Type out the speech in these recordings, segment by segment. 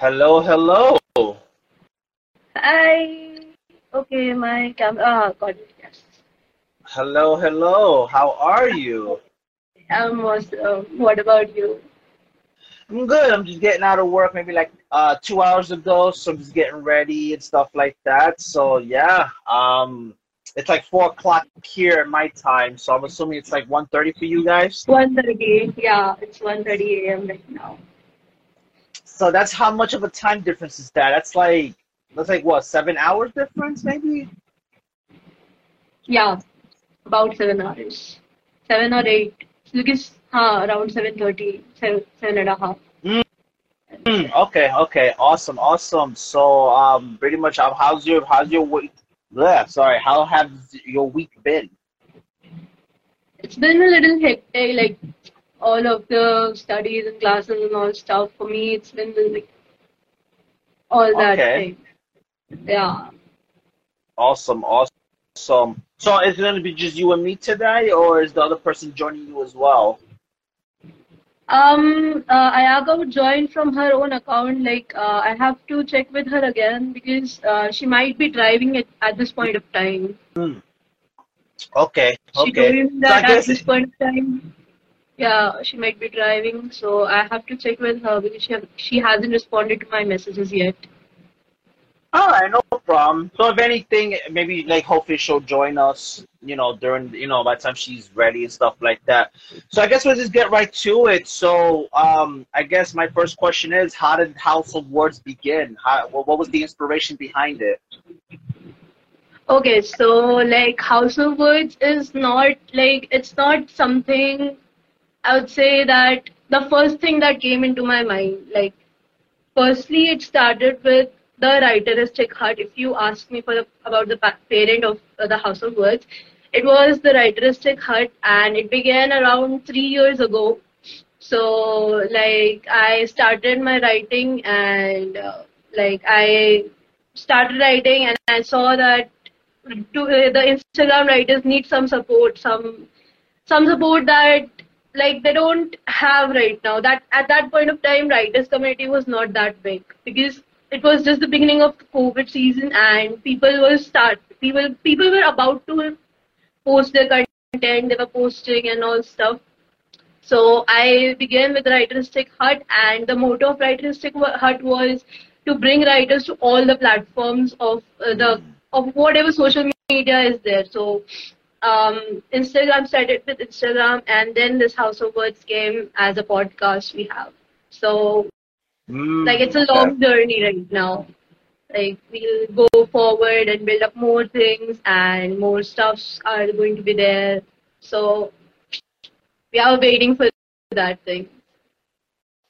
Hello, hello. Hi. Okay, my camera. Ah, got it. Yes. Hello, hello. How are you? I'm awesome. What about you? I'm good. I'm just getting out of work maybe like uh two hours ago, so I'm just getting ready and stuff like that. So yeah, um it's like four o'clock here at my time, so I'm assuming it's like 1.30 for you guys. 1:30. Yeah, it's 1:30 a.m. right now. So that's how much of a time difference is that? That's like that's like what, seven hours difference maybe? Yeah, about seven hours. Seven or eight. Because huh, around 7:30, seven, seven and a half. Hmm, okay, okay, awesome, awesome. So um pretty much um, how's your how's your week yeah, sorry, how has your week been? It's been a little hectic, like all of the studies and classes and all stuff. For me, it's been like all that Okay. thing. Yeah. Awesome, awesome. So is it gonna be just you and me today, or is the other person joining you as well? Um, uh, Ayaka joined from her own account. Like, uh, I have to check with her again because uh, she might be driving it at this point of time. Hmm. Okay, She told okay. me So at this point of time, yeah, she might be driving. So I have to check with her because she have, she hasn't responded to my messages yet. all right, no problem. So if anything, maybe like hopefully she'll join us, you know, during you know by the time she's ready and stuff like that. So I guess we'll just get right to it. So um, I guess my first question is, how did House of Words begin? How, what what was the inspiration behind it? Okay, so like House of Words is not like it's not something I would say that the first thing that came into my mind. Like firstly, it started with the Writeristic Hut. If you ask me for the, about the parent of uh, the House of Words, it was the Writeristic Hut, and it began around three years ago. So like I started my writing, and uh, like I started writing, and I saw that to, uh, the Instagram writers need some support, some some support that like they don't have right now. That at that point of time, writers community was not that big because it was just the beginning of the COVID season, and people were start people people were about to post their content. They were posting and all stuff. So I began with Writeristic Hut, and the motto of Writeristic Hut was to bring writers to all the platforms of uh, the of whatever social media is there. So um, Instagram started with Instagram, and then this House of Words came as a podcast we have. So like it's Mm, a okay. long journey right now. Like we'll go forward and build up more things, and more stuffs are going to be there. So we are waiting for that thing.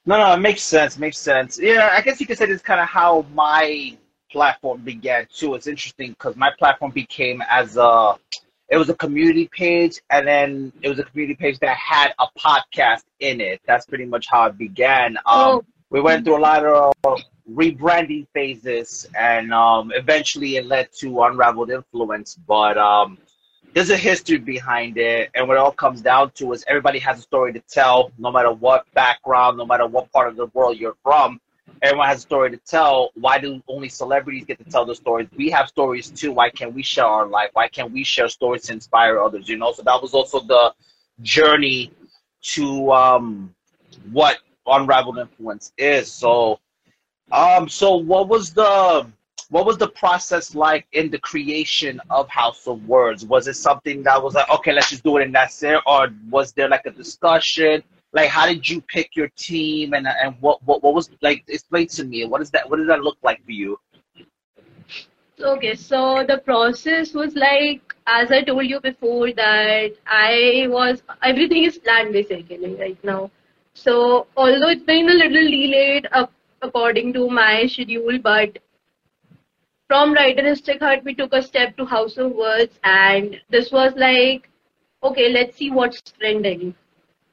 No, no, it makes sense. Makes sense. Yeah, I guess you could say this kind of how my platform began too. It's interesting because my platform became as a, it was a community page, and then it was a community page that had a podcast in it. That's pretty much how it began. Um, Oh, we went through a lot of rebranding phases, and um, eventually it led to Unraveled Influence. But um, there's a history behind it, and what it all comes down to is everybody has a story to tell, no matter what background, no matter what part of the world you're from. Everyone has a story to tell. Why do only celebrities get to tell the stories? We have stories too. Why can't we share our life? Why can't we share stories to inspire others? You know, so that was also the journey to um, what unrivaled Influence is. So, um, so what was the what was the process like in the creation of House of Words? Was it something that was like, okay, let's just do it and that's it, or was there like a discussion? Like, how did you pick your team, and and what what, what was like? Explain to me. What is that? What does that look like for you? Okay, so the process was like, as I told you before, that I was, everything is planned basically right now. So, although it's been a little delayed up according to my schedule, but from Writeristic Hut, we took a step to House of Words, and this was like, okay, let's see what's trending.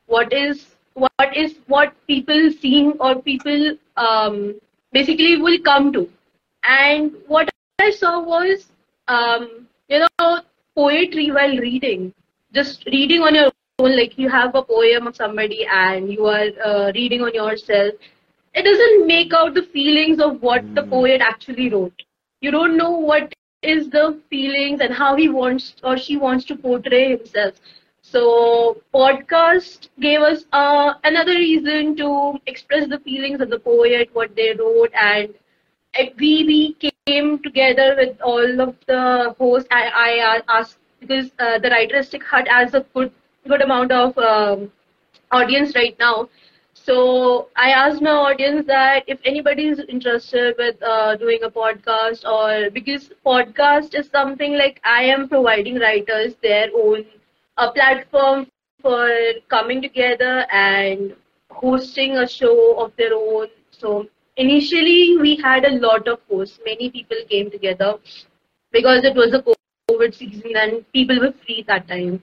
What is what is what people seeing or people um, basically will come to. And what I saw was, um, you know, poetry while reading. Just reading on your own, like you have a poem of somebody and you are uh, reading on yourself. it doesn't make out the feelings of what mm. the hmm. poet actually wrote. You don't know what is the feelings and how he wants or she wants to portray himself. So podcast gave us uh, another reason to express the feelings of the poet, what they wrote, and we we came together with all of the hosts. I, I asked because uh, the Writeristic Hut has a good good amount of um, audience right now. So I asked my audience that if anybody is interested with uh, doing a podcast or because podcast is something like I am providing writers their own a platform for coming together and hosting a show of their own. So initially we had a lot of hosts. Many people came together because it was a COVID season and people were free that time.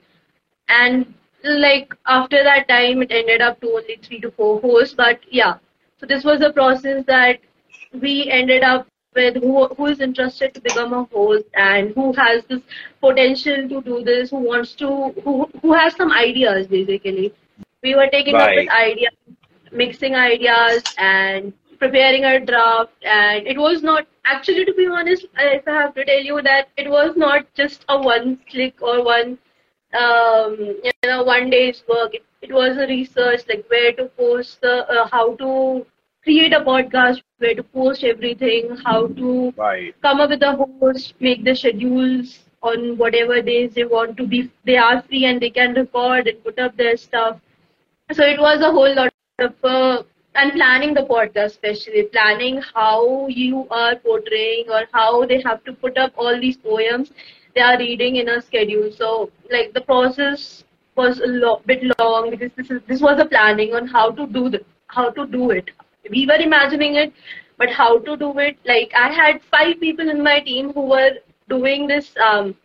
And like after that time, it ended up to only three to four hosts. But yeah, so this was a process that we ended up with who, who is interested to become a host and who has this potential to do this, who wants to, who, who has some ideas basically. We were taking right. up with ideas, mixing ideas and preparing a draft and it was not actually to be honest if i have to tell you that it was not just a one click or one um, you know one day's work it, it was a research like where to post the uh, how to create a podcast where to post everything, how to right. come up with a host, make the schedules on whatever days they want to be. They are free and they can record and put up their stuff. So it was a whole lot of uh, and planning the podcast, especially planning how you are portraying or how they have to put up all these poems they are reading in a schedule. So like the process was a lo- bit long because this is this was a planning on how to do the how to do it we were imagining it, but how to do it? Like I had five people in my team who were doing this um,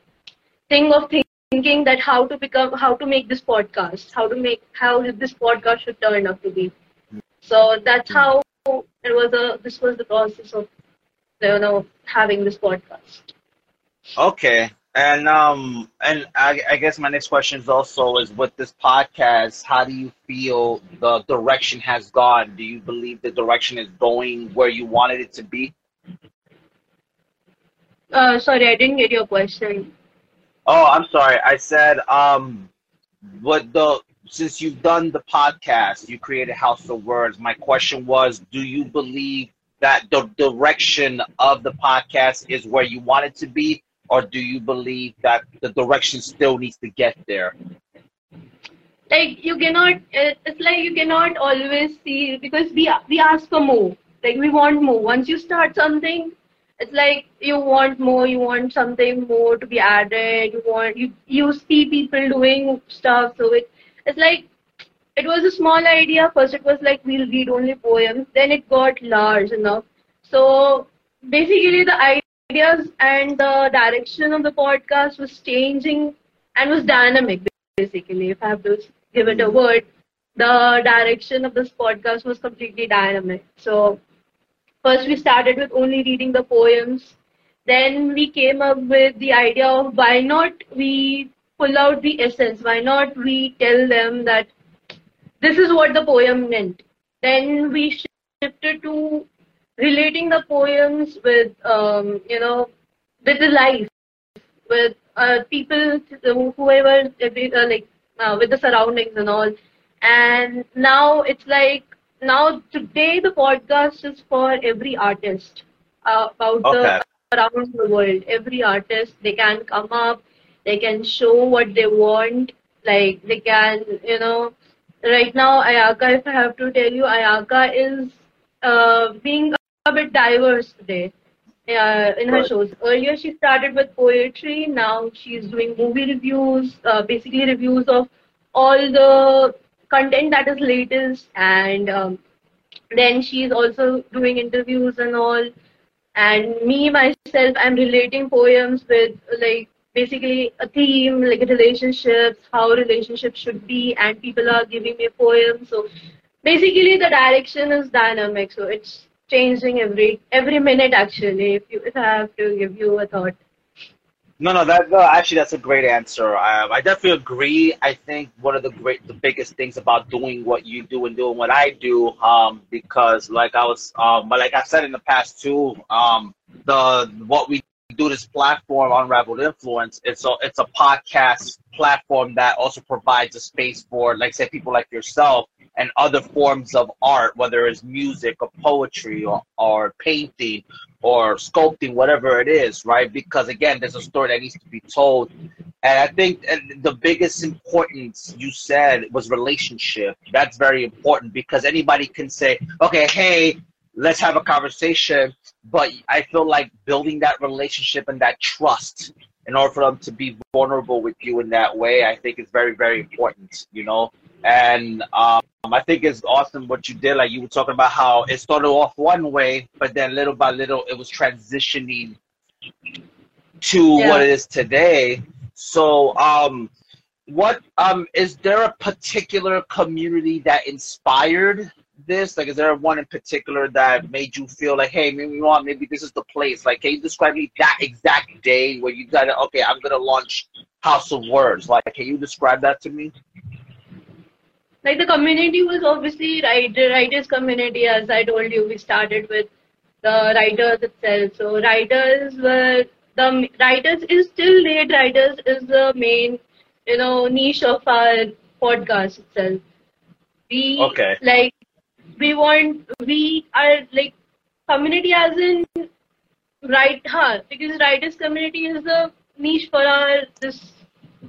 thing of thinking that how to become, how to make this podcast, how to make, how this podcast should turn out to be. So that's how it was a. This was the process of, you know, having this podcast. Okay, and um, and I, I, guess my next question is also is with this podcast, how do you feel the direction has gone? Do you believe the direction is going where you wanted it to be? Uh, sorry, I didn't get your question. Oh, I'm sorry. I said um, what the since you've done the podcast, you created House of Words. My question was, do you believe that the direction of the podcast is where you want it to be? Or do you believe that the direction still needs to get there? Like you cannot, uh, it's like you cannot always see because we we ask for more. Like we want more. Once you start something, it's like you want more. You want something more to be added. You want you you see people doing stuff. So it it's like it was a small idea. First, it was like we'll read only poems. Then it got large enough. So basically, the idea ideas and the direction of the podcast was changing and was dynamic basically. If i have to give it a mm-hmm. word the direction of this podcast was completely dynamic. So first we started with only reading the poems. Then we came up with the idea of why not we pull out the essence? Why not we tell them that this is what the poem meant? Then we shifted to relating the poems with um, you know with the life with uh, people whoever uh, like uh, with the surroundings and all. And now it's like now today the podcast is for every artist uh, about okay. the around the world. Every artist they can come up they can show what they want like they can you know. Right now ayaka if i have to tell you ayaka is uh, being a bit diverse today uh, in her shows. Earlier, she started with poetry. Now she's doing movie reviews, uh, basically reviews of all the content that is latest, and um, then she's also doing interviews and all. And me myself, I'm relating poems with like basically a theme, like relationships, how relationships should be, and people are giving me poems. So basically, the direction is dynamic. So it's changing every every minute actually if you if I have to give you a thought. No, no, that no, actually that's a great answer. Um, I definitely agree. I think one of the great, the biggest things about doing what you do and doing what I do, um, because like I was, um, but like I've said in the past too, um, the what we do this platform, Unraveled Influence, it's a it's a podcast platform that also provides a space for, like say, people like yourself and other forms of art, whether it's music or poetry or, or painting or sculpting, whatever it is, right? Because again, there's a story that needs to be told. And I think the biggest importance you said was relationship. That's very important because anybody can say, okay, hey, let's have a conversation. But I feel like building that relationship and that trust in order for them to be vulnerable with you in that way, I think is very, very important, you know? And um, I think it's awesome what you did. Like you were talking about how it started off one way, but then little by little it was transitioning to yeah. what it is today. So, um, what um, is there a particular community that inspired this? Like, is there one in particular that made you feel like, hey, maybe you want, maybe this is the place? Like, can you describe me that exact day where you got it? Okay, I'm gonna launch House of Words. Like, can you describe that to me? Like the community was obviously writer writers community as I told you we started with the writers itself. So writers were the writers is still late. Writers is the main you know niche of our podcast itself. We okay. like we want we are like community as in right huh because writers community is the niche for our this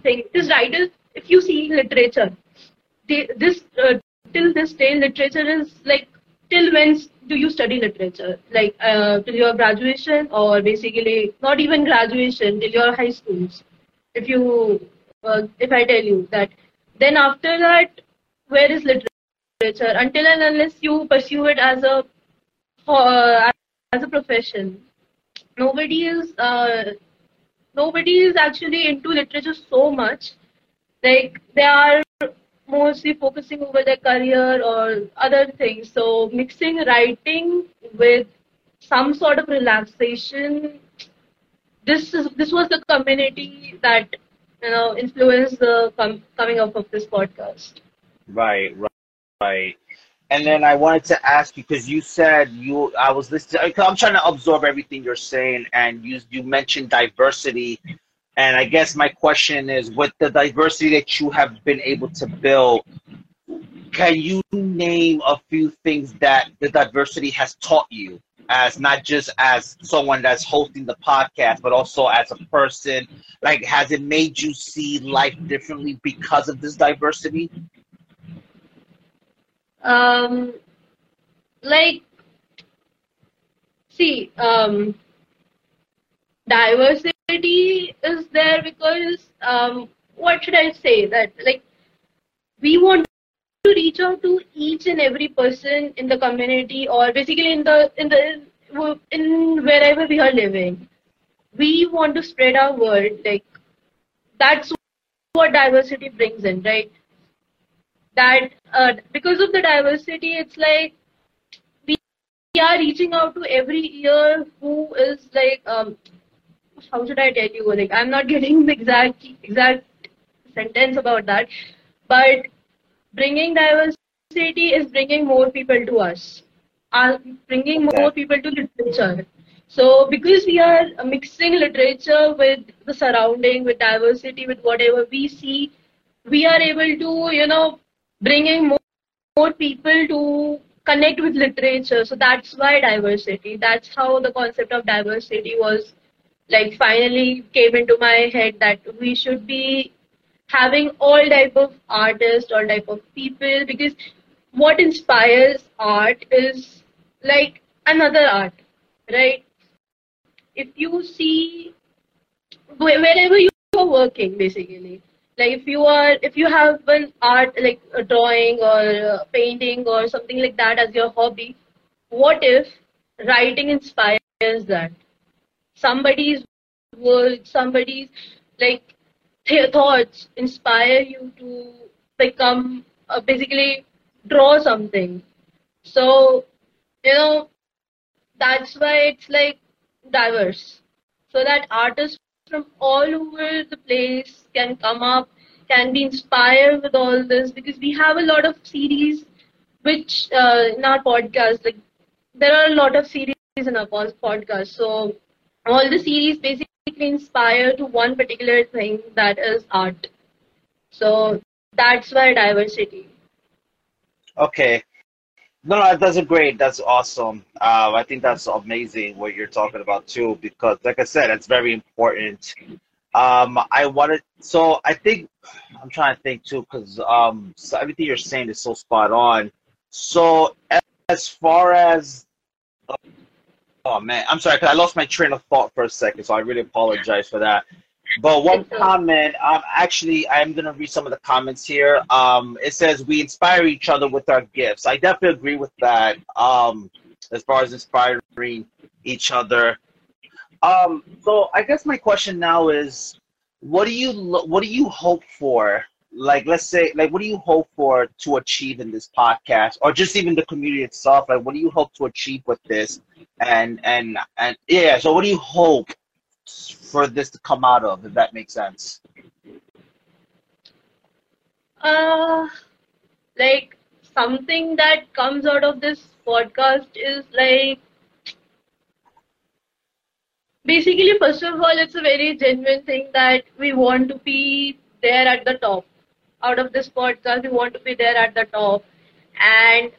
thing. This writers if you see literature this uh, till this day literature is like till when do you study literature? Like uh, till your graduation or basically not even graduation till your high schools? If you uh, if i tell you that then after that where is literature? Until and unless you pursue it as a uh, as a profession. Nobody is uh, nobody is actually into literature so much. Like they are mostly focusing over their career or other things. So mixing writing with some sort of relaxation. This is this was the community that you know influenced the com- coming up of this podcast. Right, right, right. And then I wanted to ask you because you said you I was listening. I'm trying to absorb everything you're saying, and you you mentioned diversity and I guess my question is with the diversity that you have been able to build, can you name a few things that the diversity has taught you as not just as someone that's hosting the podcast, but also as a person? Like, has it made you see life differently because of this diversity? Um, like, see, um, diversity is there because um, what should I say that like we want to reach out to each and every person in the community or basically in the in the in wherever we are living. We want to spread our word like that's what diversity brings in, right? That uh, because of the diversity, it's like we are reaching out to every year who is like um, how should I tell you? Like I'm not getting the exact exact sentence about that, but bringing diversity is bringing more people to us, uh, bringing more people to literature. So because we are mixing literature with the surrounding, with diversity, with whatever we see, we are able to you know bringing more more people to connect with literature. So that's why diversity. That's how the concept of diversity was like finally came into my head that we should be having all type of artists, all type of people because what inspires art is like another art, right? If you see wherever you are working, basically, like if you are if you have an art like a drawing or a painting or something like that as your hobby, what if writing inspires that? Somebody's words, somebody's like th- thoughts inspire you to become uh, basically draw something. So you know that's why it's like diverse, so that artists from all over the place can come up, can be inspired with all this because we have a lot of series which uh, in our podcast, like there are a lot of series in our podcast. So all the series basically inspire to one particular thing that is art. So that's why diversity. Okay. No, no, that's great. That's awesome. Uh, I think that's amazing what you're talking about too, because like I said, it's very important. Um, I wanted, so I think I'm trying to think too, because um, so everything you're saying is so spot on. So as far as oh man, I'm sorry, cause I lost my train of thought for a second, so I really apologize for that. But one comment, um, actually, I'm gonna read some of the comments here. Um, it says we inspire each other with our gifts. I definitely agree with that. Um, as far as inspiring each other. Um, so I guess my question now is, what do you what do you hope for like let's say like what do you hope for to achieve in this podcast? Or just even the community itself like what do you hope to achieve with this? And and and yeah so what do you hope for this to come out of if that makes sense? Uh like something that comes out of this podcast is like basically first of all it's a very genuine thing that we want to be there at the top out of this podcast, we want to be there at the top. And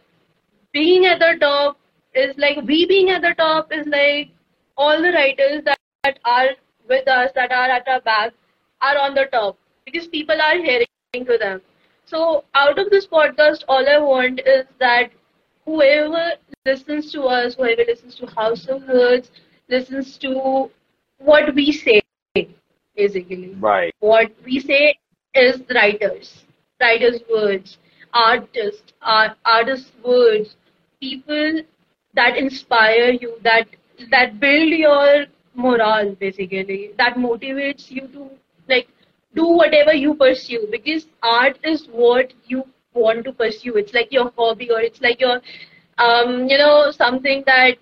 being at the top is like, we being at the top is like all the writers that, that are with us, that are at our back, are on the top because people are hearing to them. So, out of this podcast, all I want is that whoever listens to us, whoever listens to House of Words, listens to what we say, basically. Right. What we say is the writers, writers' words, artists, art, artists' words, people that inspire you, that that build your morale, basically, that motivates you to like do whatever you pursue because art is what you want to pursue. It's like your hobby or it's like your um, you know something that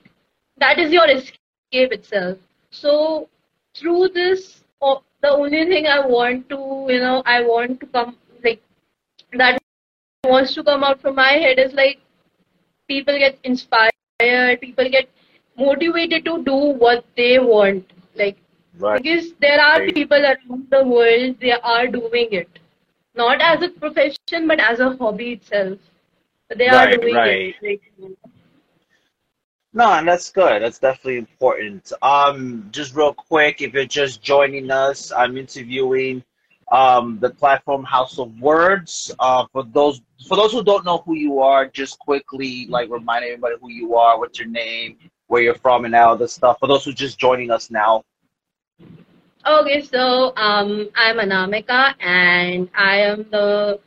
that is your escape itself. So through this the only thing I want to, you know, I want to come like that wants to come out from my head is like people get inspired, people get motivated to do what they want, like right. because there are right. people around the world they are doing it, not as a profession but as a hobby itself. They right, are doing it. Like, no, and that's good. That's definitely important. Um, just real quick, if you're just joining us, I'm interviewing um, the platform House of Words. Uh, for those for those who don't know who you are, just quickly like remind everybody who you are, what's your name, where you're from, and all this stuff. For those who just joining us now. Okay, so um, I'm Anamika, and I am the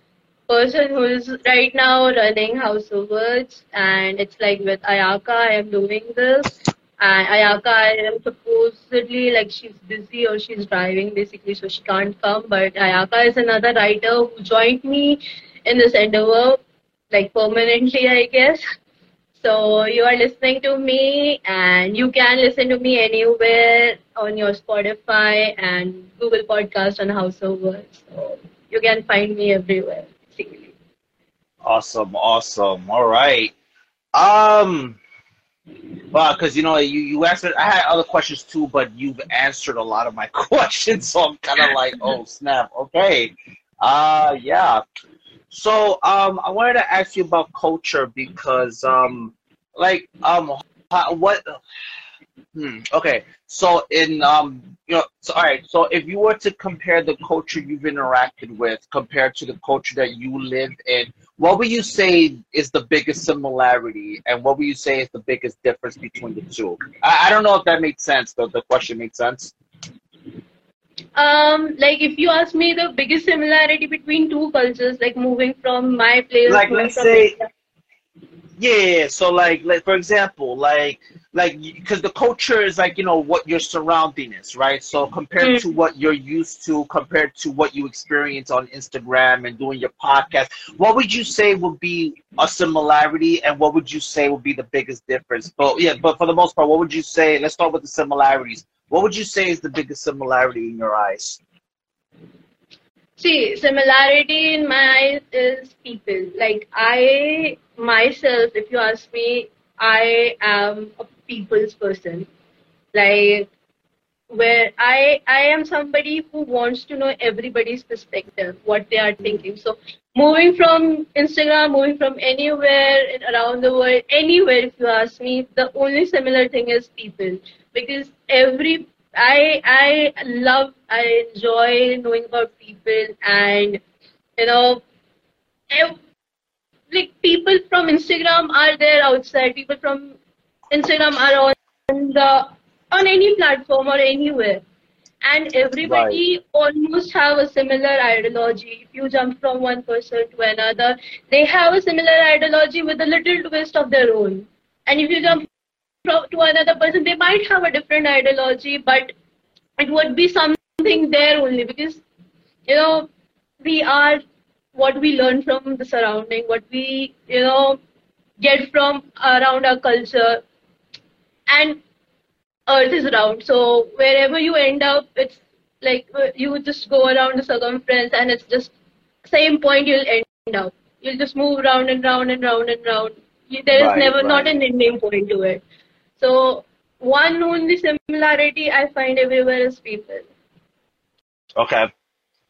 person who is right now running House of Words, and it's like with Ayaka, I am doing this. And Ayaka, I am supposedly like she's busy or she's driving basically, so she can't come. But Ayaka is another writer who joined me in this endeavor, like permanently, I guess. So you are listening to me, and you can listen to me anywhere on your Spotify and Google Podcast on House of Words. So you can find me everywhere. Awesome, awesome. All right. Um, well, because you know you you answered. I had other questions too, but you've answered a lot of my questions, so I'm kind of like, oh snap. Okay. Uh, yeah. So um, I wanted to ask you about culture because um, like um, what Hmm. Okay. So in um, you know, so all right. So if you were to compare the culture you've interacted with compared to the culture that you lived in, what would you say is the biggest similarity, and what would you say is the biggest difference between the two? I, I don't know if that makes sense. Though the question makes sense. Um, like if you ask me the biggest similarity between two cultures, like moving from my place, like let's say. India, yeah, so like, like for example, like like because the culture is like you know what your surrounding is, right? So compared mm. to what you're used to, compared to what you experience on Instagram and doing your podcast, what would you say would be a similarity, and what would you say would be the biggest difference? But yeah, but for the most part, what would you say? Let's start with the similarities. what would you say is the biggest similarity in your eyes? See, similarity in my eyes is people. Like I myself, if you ask me, I am a people's person. Like where I I am somebody who wants to know everybody's perspective, what they are thinking. So moving from Instagram, moving from anywhere around the world, anywhere if you ask me, the only similar thing is people. Because every I I love I enjoy knowing about people and you know like people from Instagram are there outside. People from Instagram are on the on any platform or anywhere. And everybody right. almost have a similar ideology. If you jump from one person to another, they have a similar ideology with a little twist of their own. And if you jump to another person, they might have a different ideology, but it would be something there only because, you know, we are what we learn from the surrounding, what we, you know, get from around our culture. And Earth is round, so wherever you end up, it's like you just go around the circumference, and it's just same point you'll end up. You'll just move round and round and round and round. There is right, never right. not an ending point to it. So one only similarity I find everywhere is people. Okay.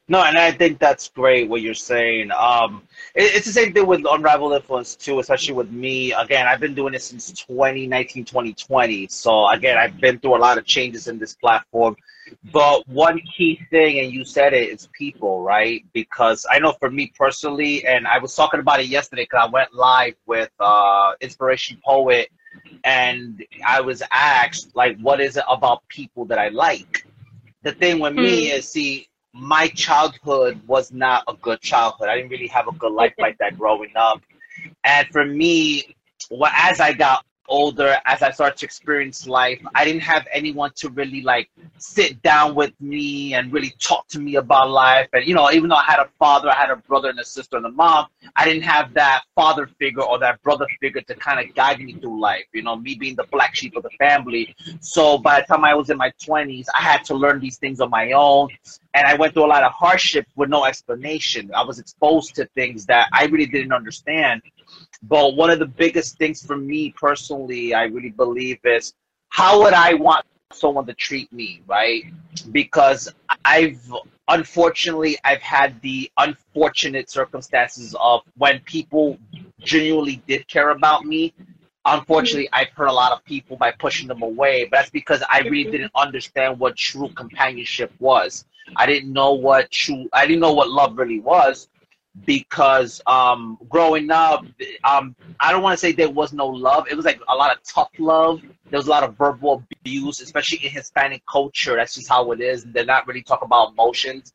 No, and I think that's great what you're saying. Um, it, it's the same thing with Unrivaled Influence too, especially with me. Again, I've been doing it since 2019, 2020. So again, I've been through a lot of changes in this platform. But one key thing, and you said it, is people, right? Because I know for me personally, and I was talking about it yesterday because I went live with uh, Inspiration Poet, and I was asked like, what is it about people that I like? The thing with me hmm. is, see, my childhood was not a good childhood. I didn't really have a good life like that growing up. And for me, well, as I got older, as I started to experience life, I didn't have anyone to really like sit down with me and really talk to me about life. And you know, even though I had a father, I had a brother and a sister and a mom, I didn't have that father figure or that brother figure to kind of guide me through life. You know, me being the black sheep of the family. So by the time I was in my twenties, I had to learn these things on my own. And I went through a lot of hardship with no explanation. I was exposed to things that I really didn't understand. But one of the biggest things for me personally, I really believe is how would I want someone to treat me, right? Because I've unfortunately I've had the unfortunate circumstances of when people genuinely did care about me. Unfortunately, mm-hmm. I've hurt a lot of people by pushing them away, but that's because I really mm-hmm. didn't understand what true companionship was. I didn't know what true I didn't know what love really was because um, growing up, um, I don't want to say there was no love. It was like a lot of tough love. There was a lot of verbal abuse, especially in Hispanic culture. That's just how it is. They're not really talking about emotions.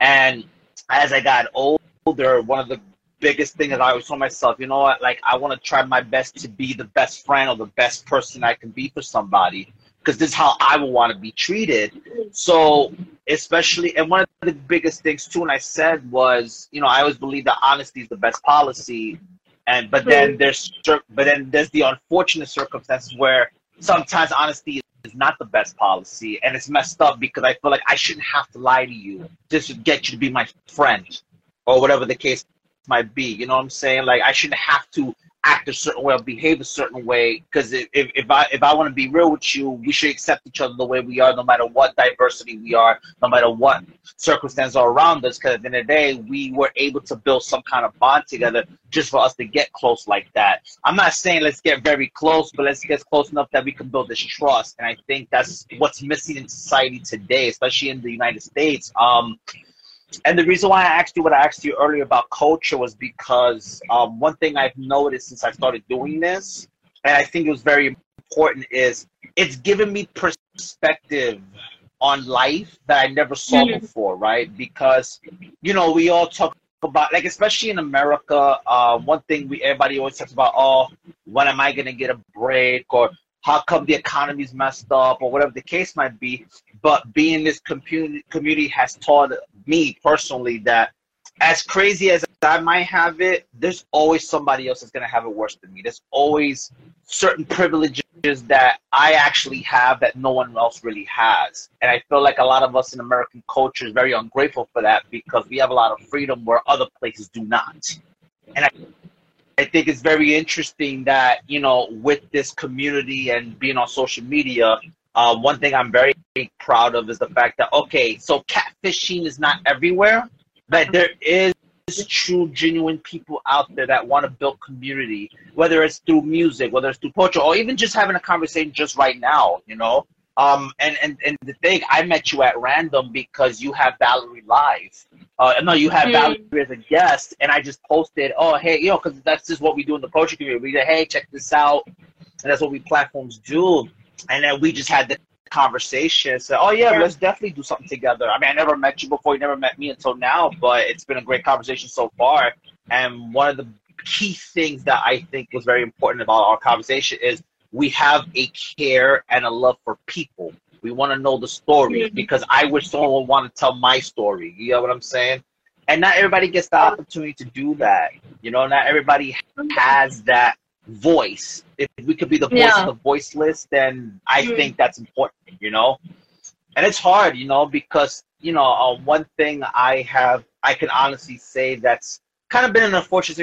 And as I got older, one of the biggest thing that I always told myself, you know what, like I want to try my best to be the best friend or the best person I can be for somebody because this is how I would want to be treated. So, especially, and one of the biggest things too, and I said was, you know, I always believe that honesty is the best policy, and but then there's but then there's the unfortunate circumstances where sometimes honesty is not the best policy, and it's messed up because I feel like I shouldn't have to lie to you just to get you to be my friend, or whatever the case might be. You know what I'm saying? Like I shouldn't have to act a certain way or behave a certain way because if, if, i if i want to be real with you we should accept each other the way we are no matter what diversity we are no matter what circumstances are around us because at the end of the day we were able to build some kind of bond together just for us to get close like that. I'm not saying let's get very close but let's get close enough that we can build this trust and i think that's what's missing in society today especially in the united states. Um and the reason why I asked you what I asked you earlier about culture was because um, one thing I've noticed since I started doing this, and I think it was very important, is it's given me perspective on life that I never saw mm-hmm. before, right? Because, you know, we all talk about, like, especially in America, uh, one thing we everybody always talks about, oh, when am I going to get a break? Or how come the economy's messed up or whatever the case might be. But being this community community has taught me personally that as crazy as I might have it, there's always somebody else that's gonna have it worse than me. There's always certain privileges that I actually have that no one else really has. And I feel like a lot of us in American culture is very ungrateful for that because we have a lot of freedom where other places do not. And I, I think it's very interesting that, you know, with this community and being on social media, uh, one thing I'm very proud of is the fact that, okay, so catfishing is not everywhere, but there is true, genuine people out there that want to build community, whether it's through music, whether it's through poetry, or even just having a conversation just right now, you know. Um, and, and, and the thing, I met you at random because you have Valerie live. Uh, no, you have mm. Valerie as a guest, and I just posted, oh, hey, you know, because that's just what we do in the poetry community. We say, hey, check this out. And that's what we platforms do. And then we just had the conversation. So, oh yeah, yeah, let's definitely do something together. I mean, I never met you before. You never met me until now, but it's been a great conversation so far. And one of the key things that I think was very important about our conversation is we have a care and a love for people. We want to know the story mm-hmm. because I wish someone would want to tell my story. You know what I'm saying? And not everybody gets the opportunity to do that. You know, not everybody has that voice. If we could be the voice yeah. of the voiceless, then I mm-hmm. think that's important, you know? And it's hard, you know, because, you know, uh, one thing I have, I can honestly say that's kind of been an unfortunate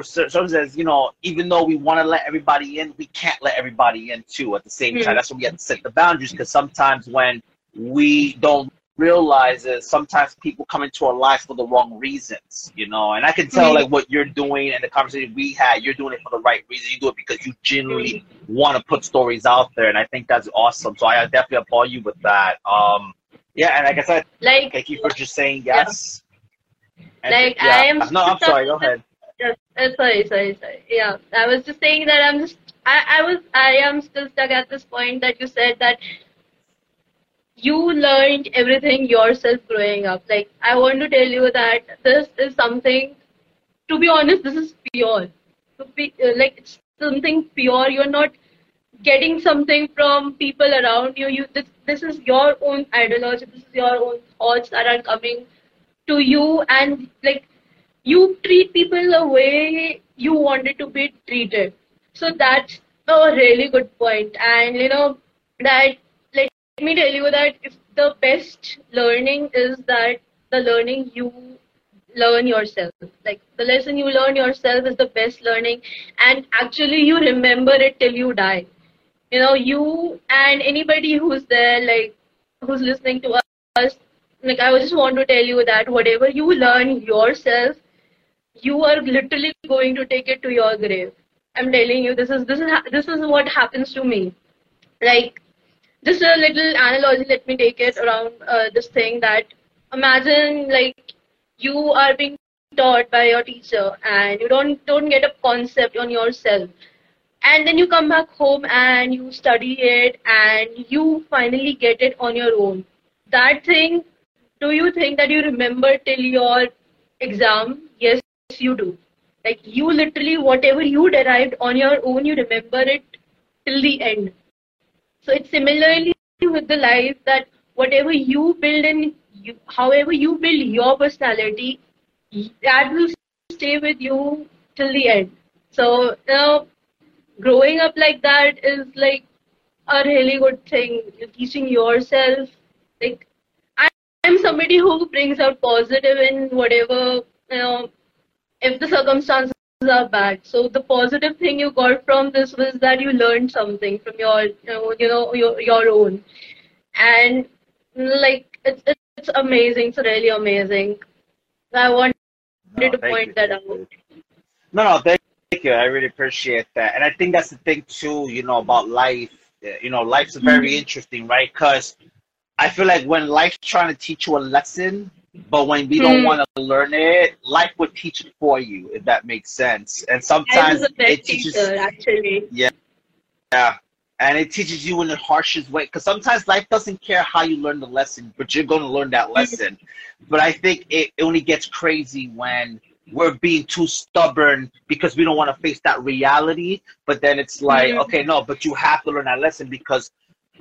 circumstance, you know, even though we want to let everybody in, we can't let everybody in too at the same mm-hmm. time. That's when we have to set the boundaries because sometimes when we don't realize it, sometimes people come into our lives for the wrong reasons, you know. And I can tell like what you're doing and the conversation we had, you're doing it for the right reason. You do it because you genuinely want to put stories out there, and I think that's awesome. So I definitely applaud you with that. Um, yeah, and like I said, like thank you for just saying yes. Yeah. like yeah. I am. No, I'm sorry. Go ahead. Yes, uh, sorry, sorry, sorry. Yeah, I was just saying that I'm just. I, I was. I am still stuck at this point that you said that you learned everything yourself growing up. Like, I want to tell you that this is something, to be honest, this is pure. To be, uh, like, it's something pure. You're not getting something from people around you. You this, this is your own ideology. This is your own thoughts that are coming to you, and like you treat people the way you wanted to be treated. So that's a really good point. and you know that let me tell you that if the best learning is that the learning you learn yourself like the lesson you learn yourself is the best learning and actually you remember it till you die you know you and anybody who's there like who's listening to us like i just want to tell you that whatever you learn yourself you are literally going to take it to your grave. I'm telling you this is this is this is what happens to me. Like just a little analogy let me take it around uh, this thing that imagine like you are being taught by your teacher and you don't don't get a concept on yourself. And then you come back home and you study it and you finally get it on your own. That thing do you think that you remember till your exam you do like you literally whatever you derived on your own you remember it till the end so it's similarly with the life that whatever you build in, you, however you build your personality, that will stay with you till the end. So know, growing up like that is like a really good thing. You're teaching yourself. Like I'm somebody who brings out positive in whatever you know. If the circumstances are bad. So the positive thing you got from this was that you learned something from your, you know, you know your, your own, and like it's it's amazing. It's really amazing. I wanted no, to point you. that out. No, no, thank you. I really appreciate that, and I think that's the thing too. You know about life. You know, life's very mm-hmm. interesting, right? Because I feel like when life's trying to teach you a lesson, but when we don't mm. want to learn it, life would teach it for you, if that makes sense. And sometimes it teaches. Teacher, actually. Yeah, yeah, and it teaches you in the harshest way. Because sometimes life doesn't care how you learn the lesson, but you're going to learn that mm-hmm. lesson. but I think it, it only gets crazy when we're being too stubborn because we don't want to face that reality. But then it's like, mm-hmm. okay, no, but you have to learn that lesson because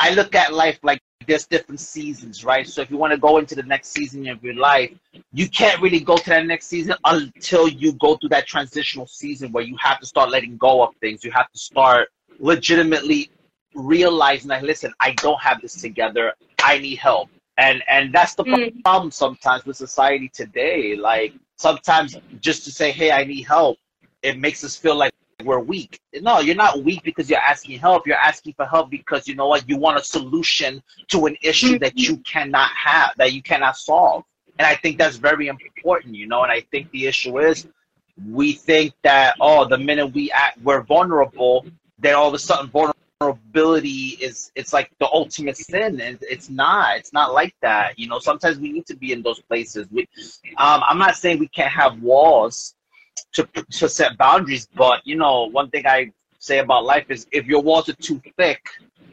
I look at life like there's different seasons, right? So if you want to go into the next season of your life, you can't really go to that next season until you go through that transitional season where you have to start letting go of things. You have to start legitimately realizing that listen, I don't have this together. I need help. And and that's the Mm. problem sometimes with society today. Like sometimes just to say, "Hey, I need help," it makes us feel like we're weak. No, you're not weak because you're asking help. You're asking for help because you know what? You want a solution to an issue that you cannot have, that you cannot solve. And I think that's very important, you know. And I think the issue is we think that oh, the minute we act, we're vulnerable, then all of a sudden vulnerability is it's like the ultimate sin, and it's not. It's not like that, you know. Sometimes we need to be in those places. We, um, I'm not saying we can't have walls to to set boundaries, but you know, one thing I say about life is if your walls are too thick,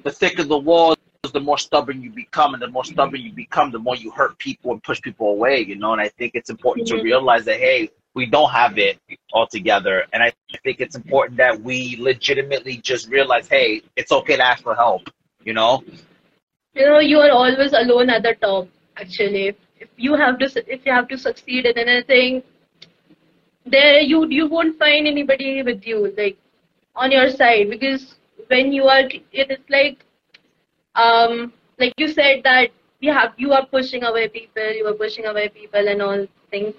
the thicker the walls, the more stubborn you become, and the more stubborn you become, the more you hurt people and push people away. You know, and I think it's important to Mhm. realize that hey, we don't have it all together, and I think it's important that we legitimately just realize, hey, it's okay to ask for help. You know, you know you are always alone at the top actually if you have to if you have to succeed in anything there you you won't find anybody with you like on your side because when you are it is like um like you said that you have you are pushing away people you are pushing away people and all things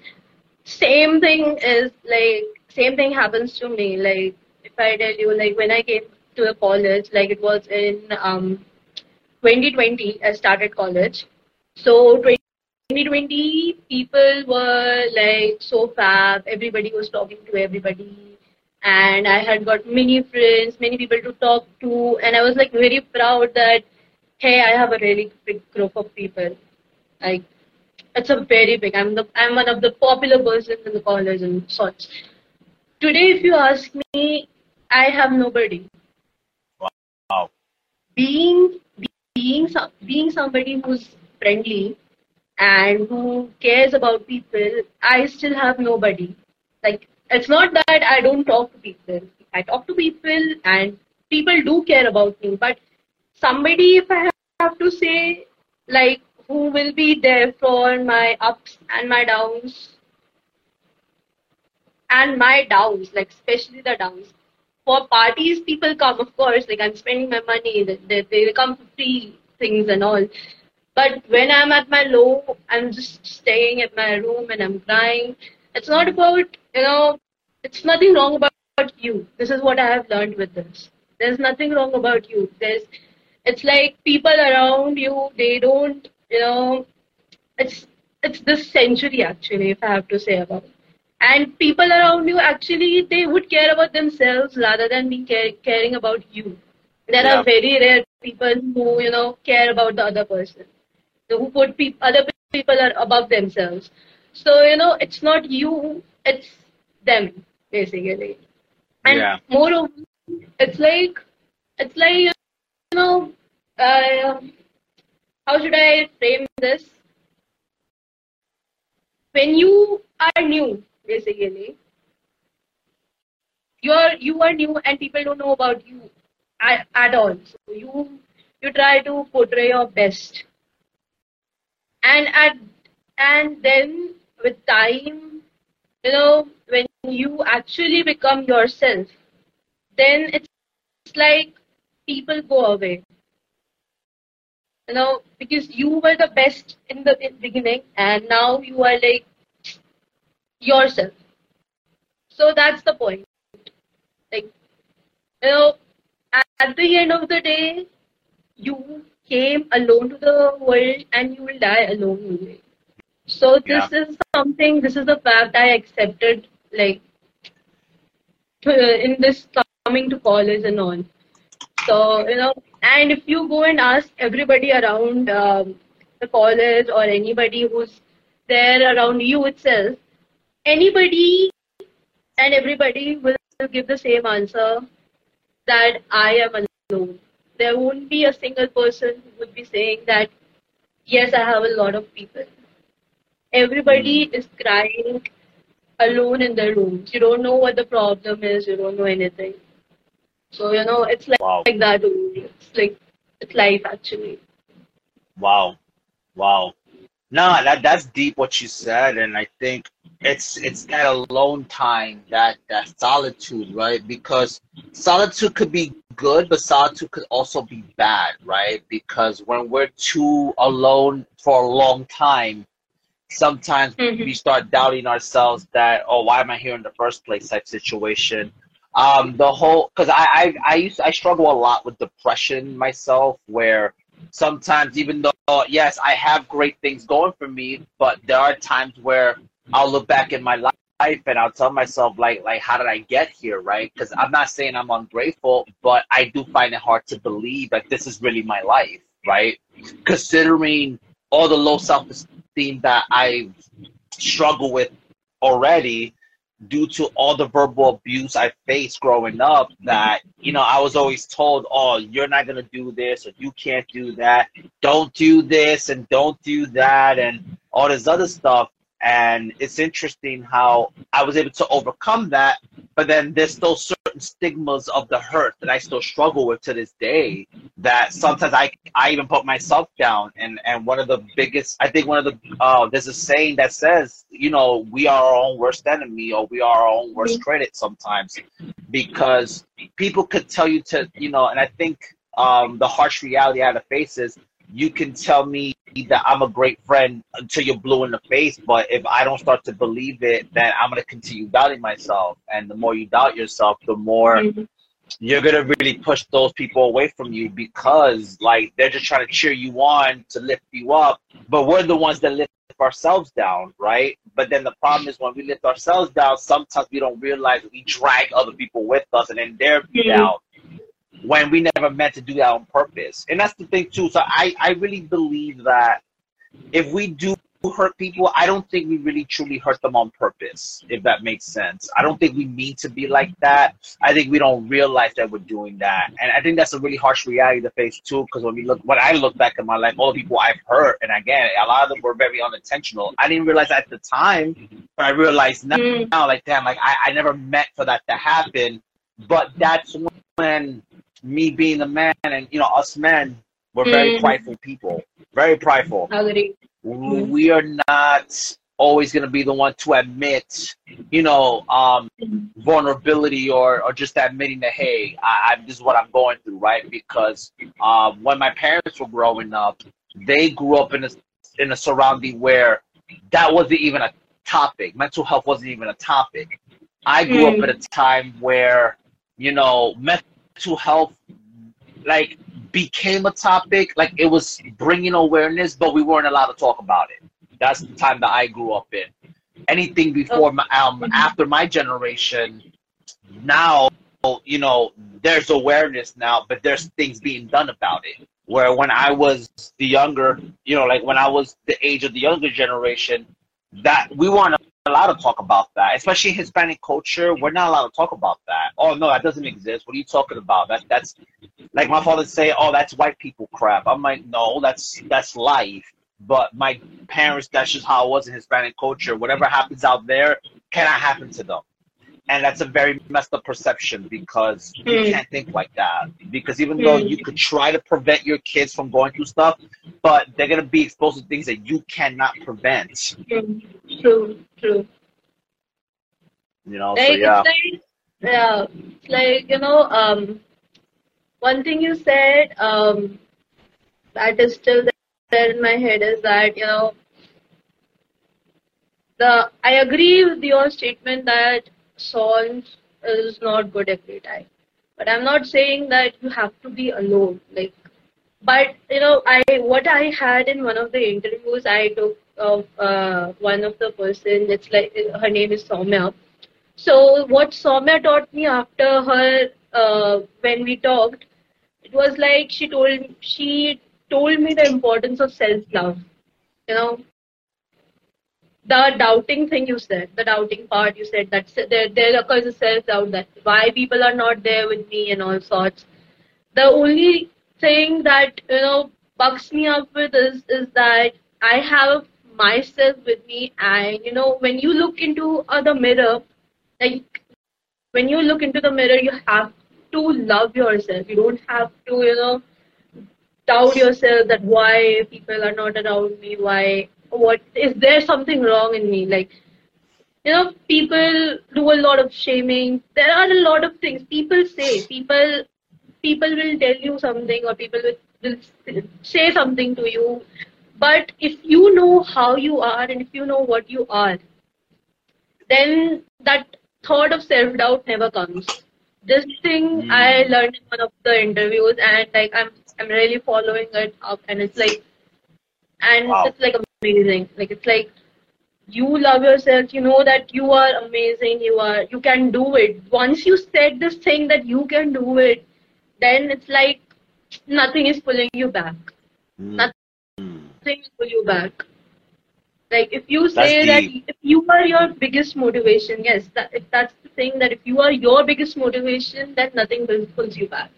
same thing is like same thing happens to me like if i tell you like when i came to a college like it was in um 2020 I started college. So 2020 people were like so fab. Everybody was talking to everybody. And I had got many friends, many people to talk to. And I was like very proud that, hey, I have a really big group of people. Like, it's a very big, I'm the, I'm one of the popular persons in the college and such. Today, if you ask me, I have nobody. Wow. Being being some, being somebody who's friendly and who cares about people, I still have nobody. Like it's not that I don't talk to people. I talk to people and people do care about me. But somebody, if I have to say, like who will be there for my ups and my downs and my downs, like especially the downs. For parties, people come, of course, like I'm spending my money, they, they, come for free things and all. But when I'm at my low, I'm just staying at my room and I'm crying. It's not about, you know, it's nothing wrong about you. This is what I have learned with this. There's nothing wrong about you. There's, it's like people around you, they don't, you know, it's, it's this century actually, if I have to say about it and people around you actually they would care about themselves rather than being care, caring about you there Yeah. are very rare people who you know care about the other person who put peop other people are above themselves. So you know it's not you it's them basically. And Yeah. moreover it's like it's like you know uh, how should i frame this? When you are new basically you're you are new and people don't know about you at, at all. So you you try to portray your best and at and then with time you know when you actually become yourself then it's like people go away. You know because you were the best in the beginning and now you are like yourself. So that's the point. Like you know at, at the end of the day you came alone to the world and you will die alone only so this is something this is the fact i accepted like to- in this coming to college and all. So, you know, and if you go and ask everybody around um, the college or anybody who's there around you itself, anybody and everybody will give the same answer that I am alone. There won't be a single person who would be saying that, yes, I have a lot of people. Everybody hmm. is crying alone in their rooms. You don't know what the problem is, you don't know anything. So, you know, it's like, Wow. like that only. It's like, it's life actually. Wow. Wow. No, that that's deep what you said, and I think it's it's that alone time, that that solitude, right? Because solitude could be good, but solitude could also be bad, right? Because when we're too alone for a long time, sometimes Mm-hmm. we start doubting ourselves that oh why am i here in the first place type situation um the whole because I, I i used i struggle a lot with depression myself where sometimes even though yes i have great things going for me but there are times where i'll look back in my life and i'll tell myself like like how did i get here right? Because i'm not saying i'm ungrateful but i do find it hard to believe that this is really my life right? Considering all the low self-esteem that i struggle with already due to all the verbal abuse I faced growing up that, you know, I was always told, oh, you're not going to do this or you can't do that. Don't do this and don't do that and all this other stuff. And it's interesting how I was able to overcome that, but then there's still certain stigmas of the hurt that I still struggle with to this day. That sometimes I I even put myself down. And and one of the biggest, I think one of the uh, there's a saying that says, you know, we are our own worst enemy or we are our own worst critic sometimes, because people could tell you to, you know, and I think um, the harsh reality I have to face is you can tell me that I'm a great friend until you're blue in the face, but if I don't start to believe it, then I'm gonna continue doubting myself. And the more you doubt yourself, the more Mhm. you're gonna really push those people away from you because like they're just trying to cheer you on to lift you up, but we're the ones that lift ourselves down, right? But then the problem is when we lift ourselves down, sometimes we don't realize we drag other people with us and then they're Mhm. down when we never meant to do that on purpose. And that's the thing too. So I, I really believe that if we do hurt people, I don't think we really truly hurt them on purpose, if that makes sense. I don't think we mean to be like that. I think we don't realize that we're doing that. And I think that's a really harsh reality to face too, because when we look when I look back at my life, all the people I've hurt, and again, a lot of them were very unintentional. I didn't realize at the time, but I realize now, Mm. now like damn, like I, I never meant for that to happen. But that's when me being a man and you know, us men, we're very Mm. prideful people. Very prideful we are not always going to be the one to admit, you know, um, vulnerability or, or just admitting that, hey, I, I, this is what I'm going through, right? Because um, when my parents were growing up, they grew up in a, in a surrounding where that wasn't even a topic. Mental health wasn't even a topic. I grew Mm. up at a time where, you know, mental health, like, became a topic. Like, it was bringing awareness, but we weren't allowed to talk about it. That's the time that I grew up in. Anything before, my, um, after my generation, now, you know, there's awareness now, but there's things being done about it. Where when I was the younger, you know, like when I was the age of the younger generation, that we weren't allowed to talk about that, especially Hispanic culture. We're not allowed to talk about that. Oh no, that doesn't exist. What are you talking about? That that's like my father say, oh, that's white people crap. I'm like, no, that's that's life. But my parents, that's just how it was in Hispanic culture. Whatever happens out there cannot happen to them. And that's a very messed up perception because you Mm. can't think like that. Because even though Mm. you could try to prevent your kids from going through stuff, but they're gonna be exposed to things that you cannot prevent. Mm. True. True. You know, so Like yeah. it's like yeah, it's like you know, um, one thing you said um, that is still there in my head is that you know the I agree with your statement that songs is not good every time, but I'm not saying that you have to be alone. Like, but you know, I what I had in one of the interviews I took of uh, one of the person. It's like her name is Soumya. So what Soumya taught me after her uh, when we talked, it was like she told she told me the importance of self love. You know, the doubting thing you said, the doubting part you said that there there occurs a self doubt that why people are not there with me and all sorts. The only thing that you know bucks me up with is is that I have myself with me, and you know when you look into uh, the mirror, like when you look into the mirror, you have to love yourself. You don't have to you know doubt yourself that why people are not around me, why what is there something wrong in me? Like, you know, people do a lot of shaming. There are a lot of things people say. People people will tell you something or people will, will say something to you. But if you know how you are and if you know what you are, then that thought of self doubt never comes. This thing mm. I learned in one of the interviews, and like I'm I'm really following it up, and it's like, and wow. it's like amazing. Like it's like you love yourself. You know that you are amazing. You are you can do it. Once you said this thing that you can do it, then it's like nothing is pulling you back. Mm. Nothing will pull you back. Like if you say that if you are your biggest motivation, yes, that if that's the thing that if you are your biggest motivation, then nothing will pulls you back.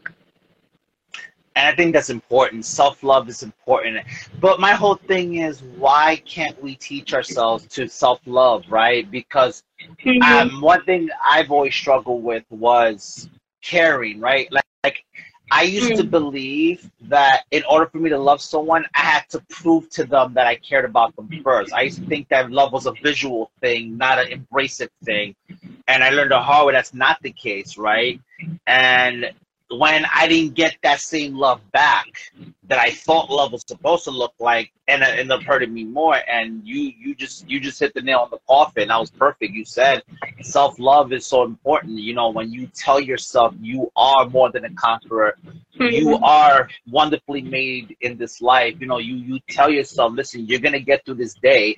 And I think that's important. Self love is important. But my whole thing is why can't we teach ourselves to self love, right? Because mm-hmm. um, one thing I've always struggled with was caring, right? Like, like I used to hmm. believe that in order for me to love someone, I had to prove to them that I cared about them first. I used to think that love was a visual thing, not an embracive thing. And I learned the hard way that's not the case, right? And when I didn't get that same love back that I thought love was supposed to look like, and it ended up hurting me more. And you, you just, you just hit the nail on the coffin. That was perfect. You said self love is so important. You know, when you tell yourself you are more than a conqueror, you are wonderfully made in this life. You know, you you tell yourself, listen, you're gonna get through this day,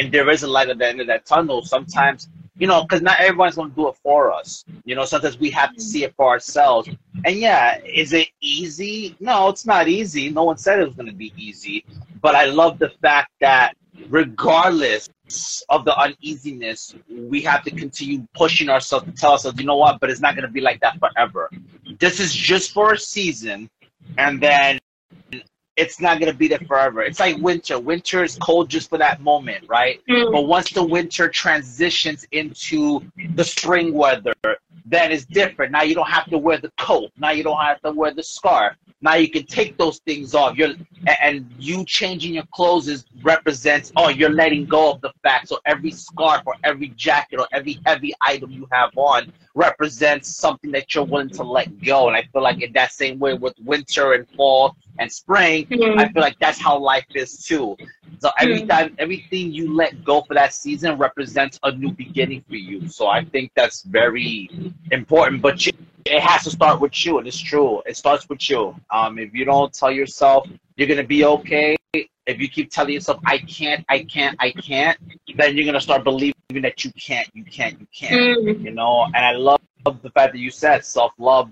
and there is a light at the end of that tunnel. Sometimes you know, because not everyone's going to do it for us. You know, sometimes we have to see it for ourselves. And yeah, is it easy? No, it's not easy. No one said it was going to be easy. But I love the fact that regardless of the uneasiness, we have to continue pushing ourselves to tell ourselves, you know what, but it's not going to be like that forever. This is just for a season. And then it's not going to be there forever. It's like winter. Winter is cold just for that moment, right? Mm. But once the winter transitions into the spring weather, then it's different. Now you don't have to wear the coat. Now you don't have to wear the scarf. Now you can take those things off. You're and you changing your clothes is represents oh you're letting go of the fact. So every scarf or every jacket or every heavy item you have on represents something that you're willing to let go. And I feel like in that same way with winter and fall and spring, mm-hmm. I feel like that's how life is too. So every mm-hmm. time everything you let go for that season represents a new beginning for you. So I think that's very important. But you, it has to start with you, and it's true. It starts with you. Um, if you don't tell yourself you're gonna be okay, if you keep telling yourself I can't, I can't, I can't, then you're gonna start believing that you can't, you can't, you can't. Mm. You know, and I love the fact that you said self love.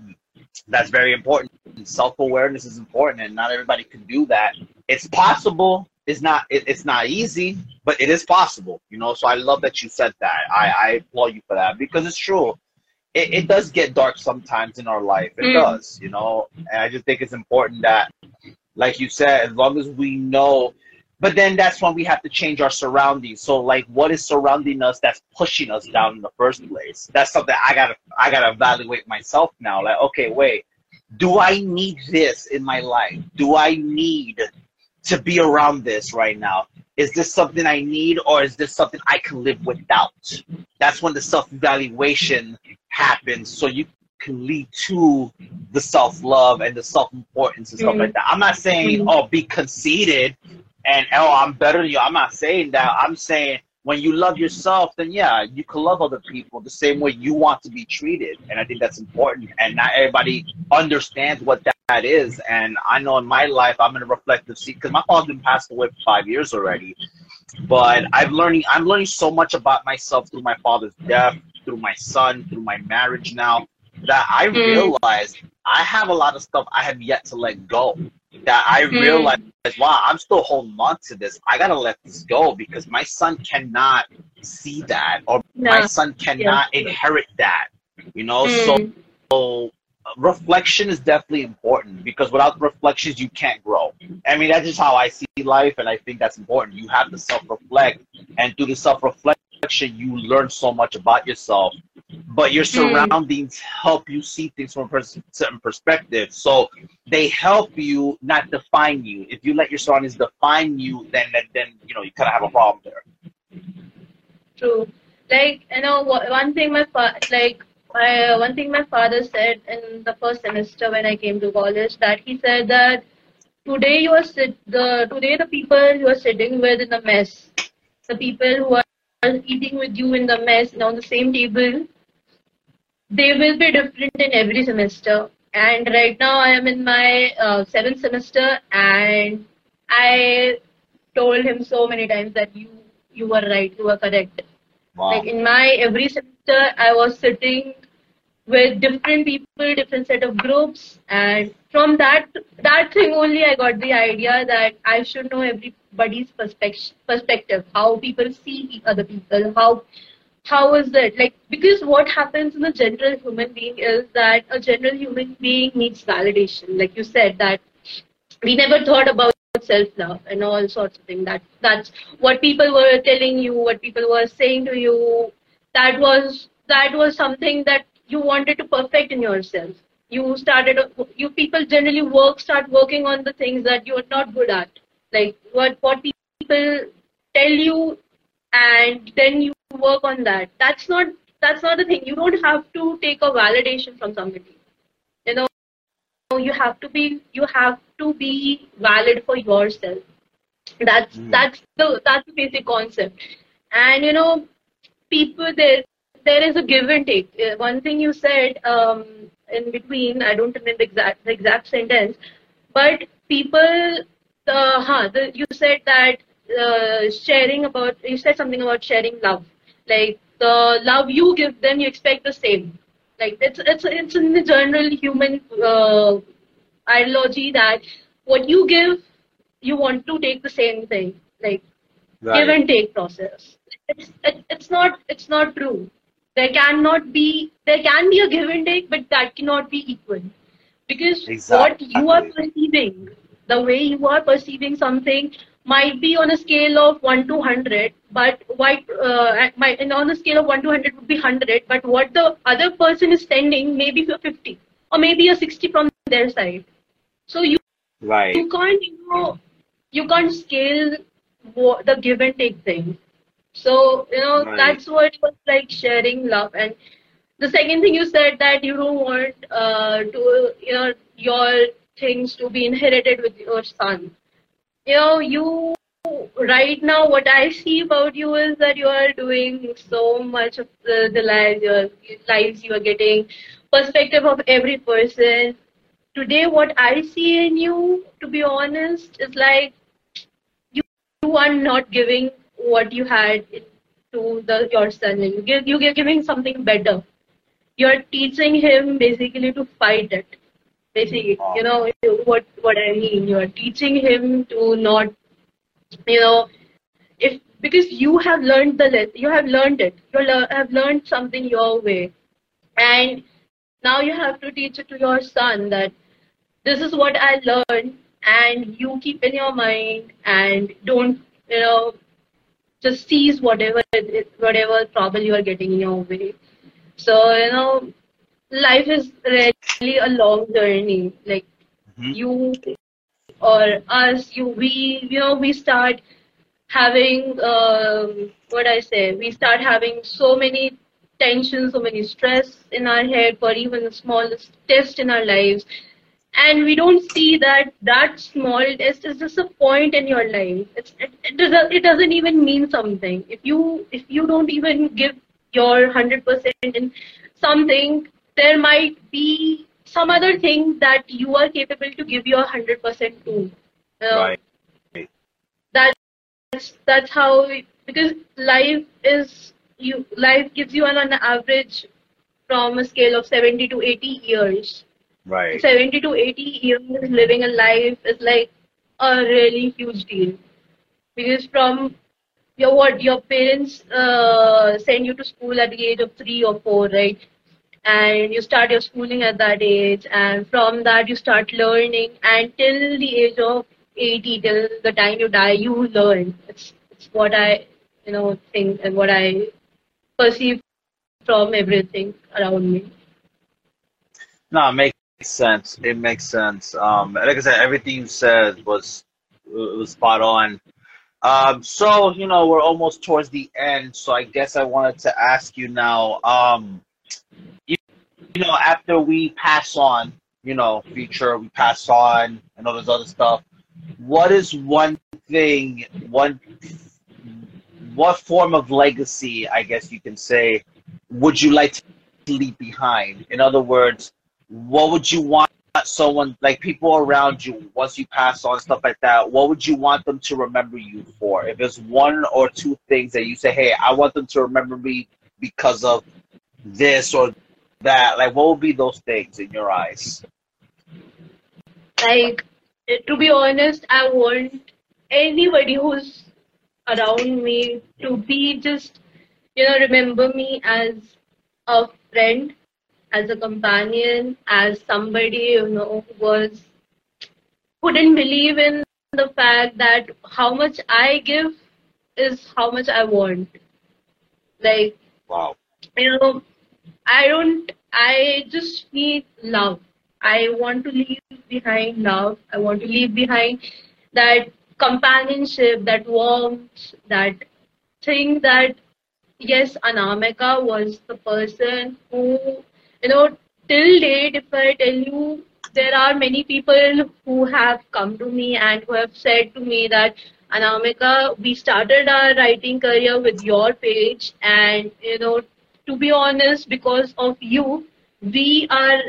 That's very important. Self awareness is important, and not everybody can do that. It's possible. It's not. It, it's not easy, but it is possible. You know. So I love that you said that. I, I applaud you for that because it's true it, it does get dark sometimes in our life. It mm. does, you know. And I just think it's important that, like you said, as long as we know. But then that's when we have to change our surroundings. So like, what is surrounding us that's pushing us down in the first place? That's something I gotta I gotta evaluate myself now. Like, okay, wait, do I need this in my life? Do I need to be around this right now? Is this something I need or is this something I can live without? That's when the self evaluation happens so you can lead to the self love and the self importance and stuff mm-hmm. like that. I'm not saying, mm-hmm. oh, be conceited and, oh, I'm better than you. I'm not saying that. I'm saying when you love yourself, then yeah, you can love other people the same way you want to be treated. And I think that's important. And not everybody understands what that, that is. And I know in my life, I'm in a reflective seat because my father been passed away for five years already. But I'm learning, I'm learning so much about myself through my father's death through my son, through my marriage now, that I mm. realized I have a lot of stuff I have yet to let go. That I mm. realized, wow, I'm still holding on to this. I gotta let this go because my son cannot see that, or no. my son cannot yeah. inherit that. You know, mm. so, so reflection is definitely important because without reflections you can't grow. I mean that's just how I see life and I think that's important. You have to self reflect and through the self reflect you learn so much about yourself but your hmm. surroundings help you see things from a certain perspective so they help you, not define you. If you let your surroundings define you, then then, then you know you kind of have a problem there. True. Like you know, one thing my fa- like uh, one thing my father said in the first semester when I came to college that he said that today you are sit the today the people you are sitting with in the mess, the people who are eating with you in the mess and on the same table, they will be different in every semester. And right now I am in my uh, seventh semester, and I told him so many times that you you were right, you were correct. Wow. Like in my every semester, I was sitting with different people, different set of groups, and from that that thing only, I got the idea that I should know everybody's perspective, perspective, how people see other people, how how is it like because what happens in a general human being is that a general human being needs validation, like you said that we never thought about self love and all sorts of things. That that's what people were telling you, what people were saying to you. That was that was something that you wanted to perfect in yourself. You started you people generally work start working on the things that you are not good at. Like what what people tell you and then you work on that. That's not that's not the thing. You don't have to take a validation from somebody. You know you have to be you have to be valid for yourself that's mm. that's the that's the basic concept and you know people there there is a give and take uh, one thing you said um, in between i don't remember the exact the exact sentence but people uh, huh, the, you said that uh, sharing about you said something about sharing love like the love you give them you expect the same like it's it's it's in the general human uh, ideology that what you give, you want to take the same thing, like right. give and take process. It's it, it's not it's not true. There cannot be there can be a give and take, but that cannot be equal because exactly. what you are perceiving, the way you are perceiving something might be on a scale of 1 to 100 but why uh, might, and on a scale of 1 to 100 would be 100 but what the other person is sending maybe a 50 or maybe a 60 from their side. So you right. you can't you know you can't scale the give and take thing. So you know right. that's what was like sharing love. And the second thing you said that you don't want uh, to you know your things to be inherited with your son you know, you right now what I see about you is that you are doing so much of the, the lives, your lives you are getting, perspective of every person. Today, what I see in you, to be honest, is like you, you are not giving what you had to the your son. You give you're giving something better. You're teaching him basically to fight it basically you know what what i mean. You're teaching him to not you know if because you have learned the lesson you have learned it. You have learned something your way. And now you have to teach it to your son that this is what i learned and you keep in your mind and don't you know just seize whatever whatever trouble you are getting in your way. So you know life is really a long journey. Like mm-hmm. you or us, you we you know we start having um, what I say. We start having so many tensions, so many stress in our head for even the smallest test in our lives. And we don't see that that small test is just a point in your life. It's, it, it, doesn't, it doesn't even mean something. If you if you don't even give your hundred percent in something, there might be some other thing that you are capable to give your 100% to. Uh, right. That's that's how because life is you life gives you an, an average from a scale of 70 to 80 years. Right. 70 to 80 years living a life is like a really huge deal because from your what your parents uh, send you to school at the age of three or four, right? And you start your schooling at that age and from that you start learning until the age of 80 till the time you die you learn it's, it's what i you know think and what i perceive from everything around me no it makes sense. It makes sense. Um, like I said, everything you said was was spot on. Um, so you know we're almost towards the end, so I guess I wanted to ask you now. Um, you, know, after we pass on, you know, future, we pass on, and all this other stuff. What is one thing, one, what form of legacy, I guess you can say, would you like to leave behind? In other words, what would you want someone like people around you once you pass on stuff like that what would you want them to remember you for if there's one or two things that you say hey i want them to remember me because of this or that like what would be those things in your eyes like to be honest i want anybody who's around me to be just you know remember me as a friend as a companion, as somebody, you know, who was who didn't believe in the fact that how much I give is how much I want. Like wow. You know, I don't I just need love. I want to leave behind love. I want to leave behind that companionship, that warmth, that thing that yes, Anamika was the person who you know, till date, if I tell you, there are many people who have come to me and who have said to me that Anamika, we started our writing career with your page, and you know, to be honest, because of you, we are,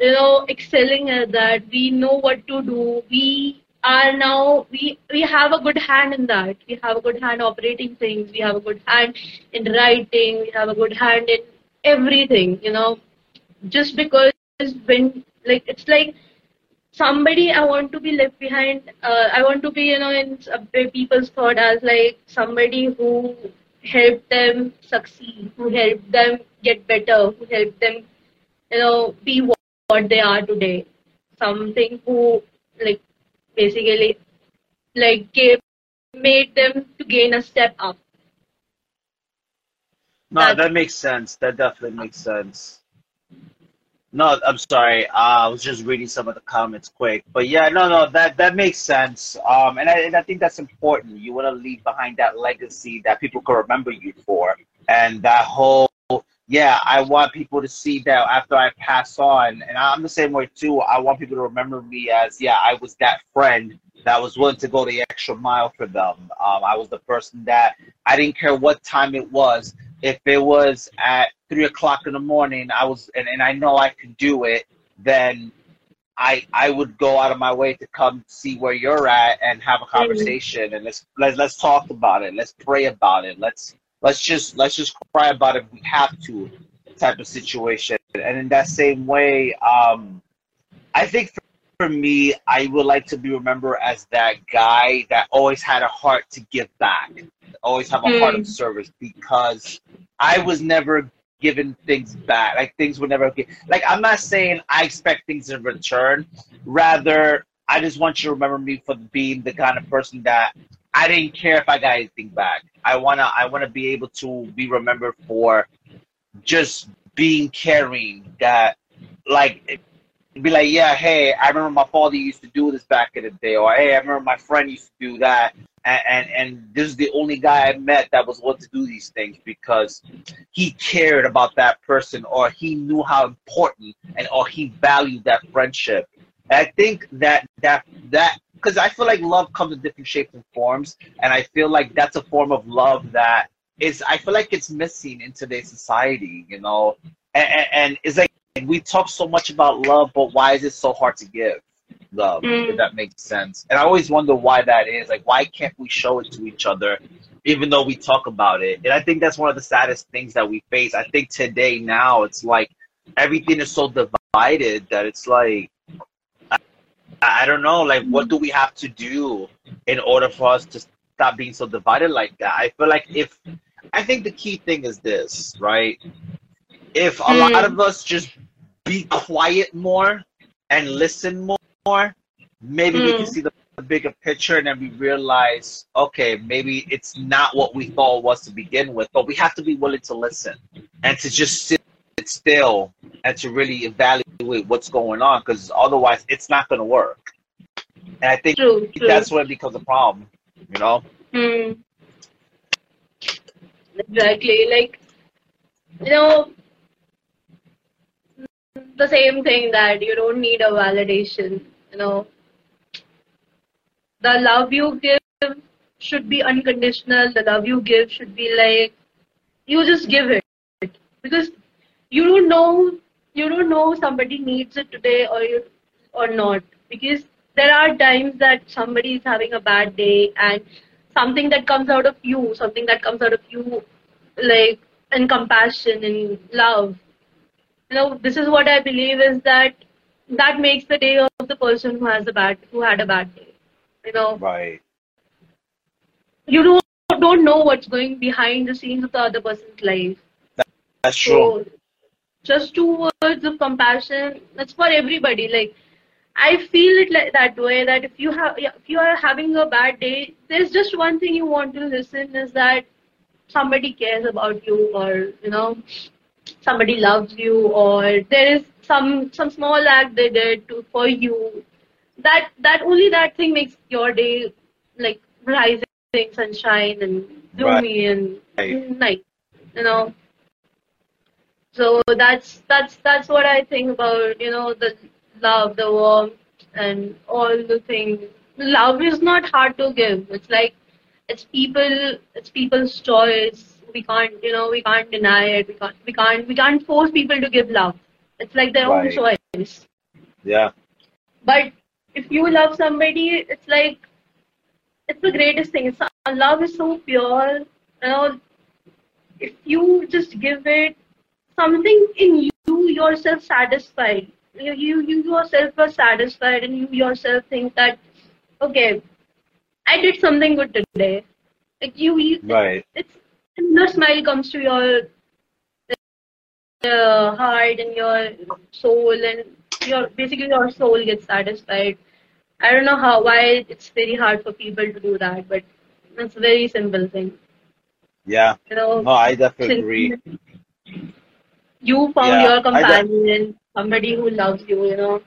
you know, excelling at that. We know what to do. We are now we we have a good hand in that. We have a good hand operating things. We have a good hand in writing. We have a good hand in everything. You know, just because when like it's like somebody I want to be left behind. Uh, I want to be you know in uh, people's thought as like somebody who helped them succeed, who helped them get better, who helped them you know be what, they are today. Something who like basically like gave made them to gain a step up. No, That's, that makes sense. That definitely makes sense. No, I'm sorry. Uh, I was just reading some of the comments quick, but yeah, no, no, that that makes sense. Um, and I and I think that's important. You want to leave behind that legacy that people can remember you for, and that whole yeah. I want people to see that after I pass on, and I'm the same way too. I want people to remember me as yeah, I was that friend that was willing to go the extra mile for them. Um, I was the person that I didn't care what time it was. If it was at three o'clock in the morning, I was, and, and I know I could do it, then I I would go out of my way to come see where you're at and have a mm-hmm. conversation and let's let's let's talk about it. Let's pray about it. Let's let's just let's just cry about it if we have to type of situation. And in that same way, um, I think for, for me, I would like to be remembered as that guy that always had a heart to give back, always have a mm. heart of service because I was never given things back. Like things were never okay. Like I'm not saying I expect things in return. Rather, I just want you to remember me for being the kind of person that I didn't care if I got anything back. I wanna I wanna be able to be remembered for just being caring. That like be like, yeah, hey, I remember my father used to do this back in the day, or hey, I remember my friend used to do that, and, and, and this is the only guy I met that was willing to do these things because he cared about that person or he knew how important and or he valued that friendship. And I think that that that because I feel like love comes in different shapes and forms, and I feel like that's a form of love that is I feel like it's missing in today's society, you know, and, and, and it's like we talk so much about love, but why is it so hard to give? Love, mm. if that makes sense. And I always wonder why that is. Like, why can't we show it to each other, even though we talk about it? And I think that's one of the saddest things that we face. I think today, now, it's like everything is so divided that it's like, I, I don't know, like, what do we have to do in order for us to stop being so divided like that? I feel like if, I think the key thing is this, right? If a mm. lot of us just be quiet more and listen more more, maybe mm. we can mm. see the, the bigger picture and then we realize, okay, maybe it's not what we thought it was to begin with, but we have to be willing to listen and to just sit still and to really evaluate what's going on because otherwise it's not going to work. And I think True, true. that's when it becomes a problem, you know? Hmm. Exactly. Like, you know, the same thing that you don't need a validation, you know. The love you give should be unconditional. The love you give should be like, you just give it. Because you don't know, you don't know somebody needs it today or you, or not. Because there are times that somebody is having a bad day and something that comes out of you, something that comes out of you, like in compassion and love. You know, this is what I believe is that that makes the day of the person who has a bad, who had a bad day. You know, Right. you don't don't know what's going behind the scenes of the other person's life. That's true. So, just two words of compassion. That's for everybody. Like, I feel it like that way. That if you have, if you are having a bad day, there's just one thing you want to listen is that somebody cares about you, or you know, somebody loves you, or there is some some small act they did to for you. That that only that thing makes your day like rising sunshine and gloomy and Right. night. You know. So that's that's that's what I think about you know the love, the warmth, and all the things. Love is not hard to give. It's like it's people, it's people's choice. We can't you know we can't deny it. We can't we can't we can't force people to give love. It's like their own choice. Yeah. But if you love somebody, it's like it's the greatest thing. It's, love is so pure. You know, if you just give it something in you yourself satisfied. You, you you yourself are satisfied, and you yourself think that okay, I did something good today. Like you, you Right. it's the smile comes to your uh, heart and your soul and your basically your soul gets satisfied i don't know how why it's very hard for people to do that but it's a very simple thing Yeah. you know No, I definitely agree. you found Yeah, your companion somebody who loves you you know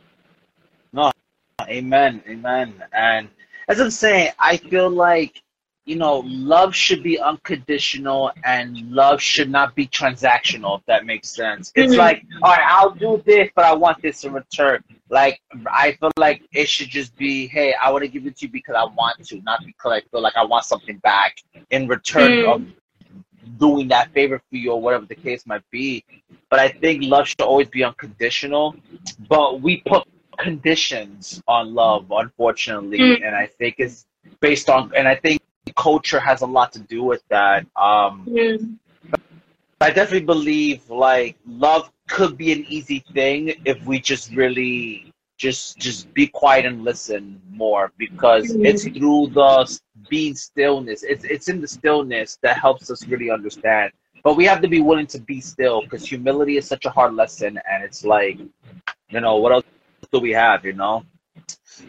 No, Amen. Amen. And as I'm saying, I feel like, you know, love should be unconditional and love should not be transactional, if that makes sense. It's Mhm. like, all right, I'll do this, but I want this in return. Like, I feel like it should just be, hey, I want to give it to you because I want to, not because I feel like I want something back in return Mm. of doing that favor for you or whatever the case might be. But I think love should always be unconditional. But we put conditions on love, unfortunately, Mm. and I think it's based on, and I think culture has a lot to do with that. Um, Mm. I definitely believe like love could be an easy thing if we just really just just be quiet and listen more because Mhm. it's through the being stillness. It's it's in the stillness that helps us really understand. But we have to be willing to be still because humility is such a hard lesson, and it's like, you know, what else do we have? You know,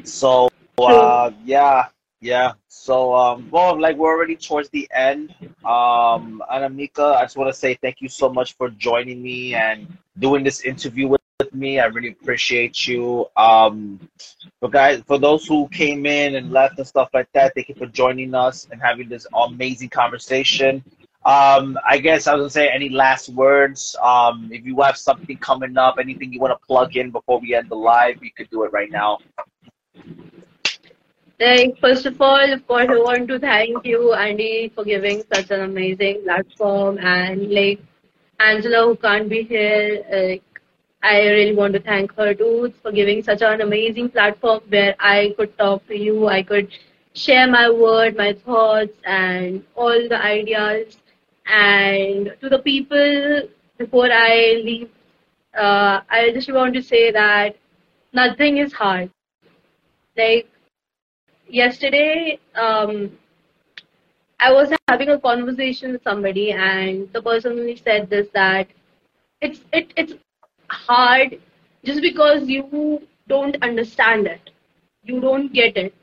so uh, yeah, yeah. So, um, well, like we're already towards the end. Um, Anamika, I just want to say thank you so much for joining me and doing this interview with, with me. I really appreciate you. Um, for guys, for those who came in and left and stuff like that, thank you for joining us and having this amazing conversation. Um, I guess I was gonna say any last words. Um, if you have something coming up, anything you want to plug in before we end the live, you could do it right now. Like, first of all, of course, I want to thank you, Andy, for giving such an amazing platform. And, like, Angela, who can't be here, like, I really want to thank her too for giving such an amazing platform where I could talk to you, I could share my word, my thoughts, and all the ideas. And to the people, before I leave, uh, I just want to say that nothing is hard. Like, yesterday um, I was having a conversation with somebody, and the person said this that it's it it's hard just because you don't understand it, you don't get it,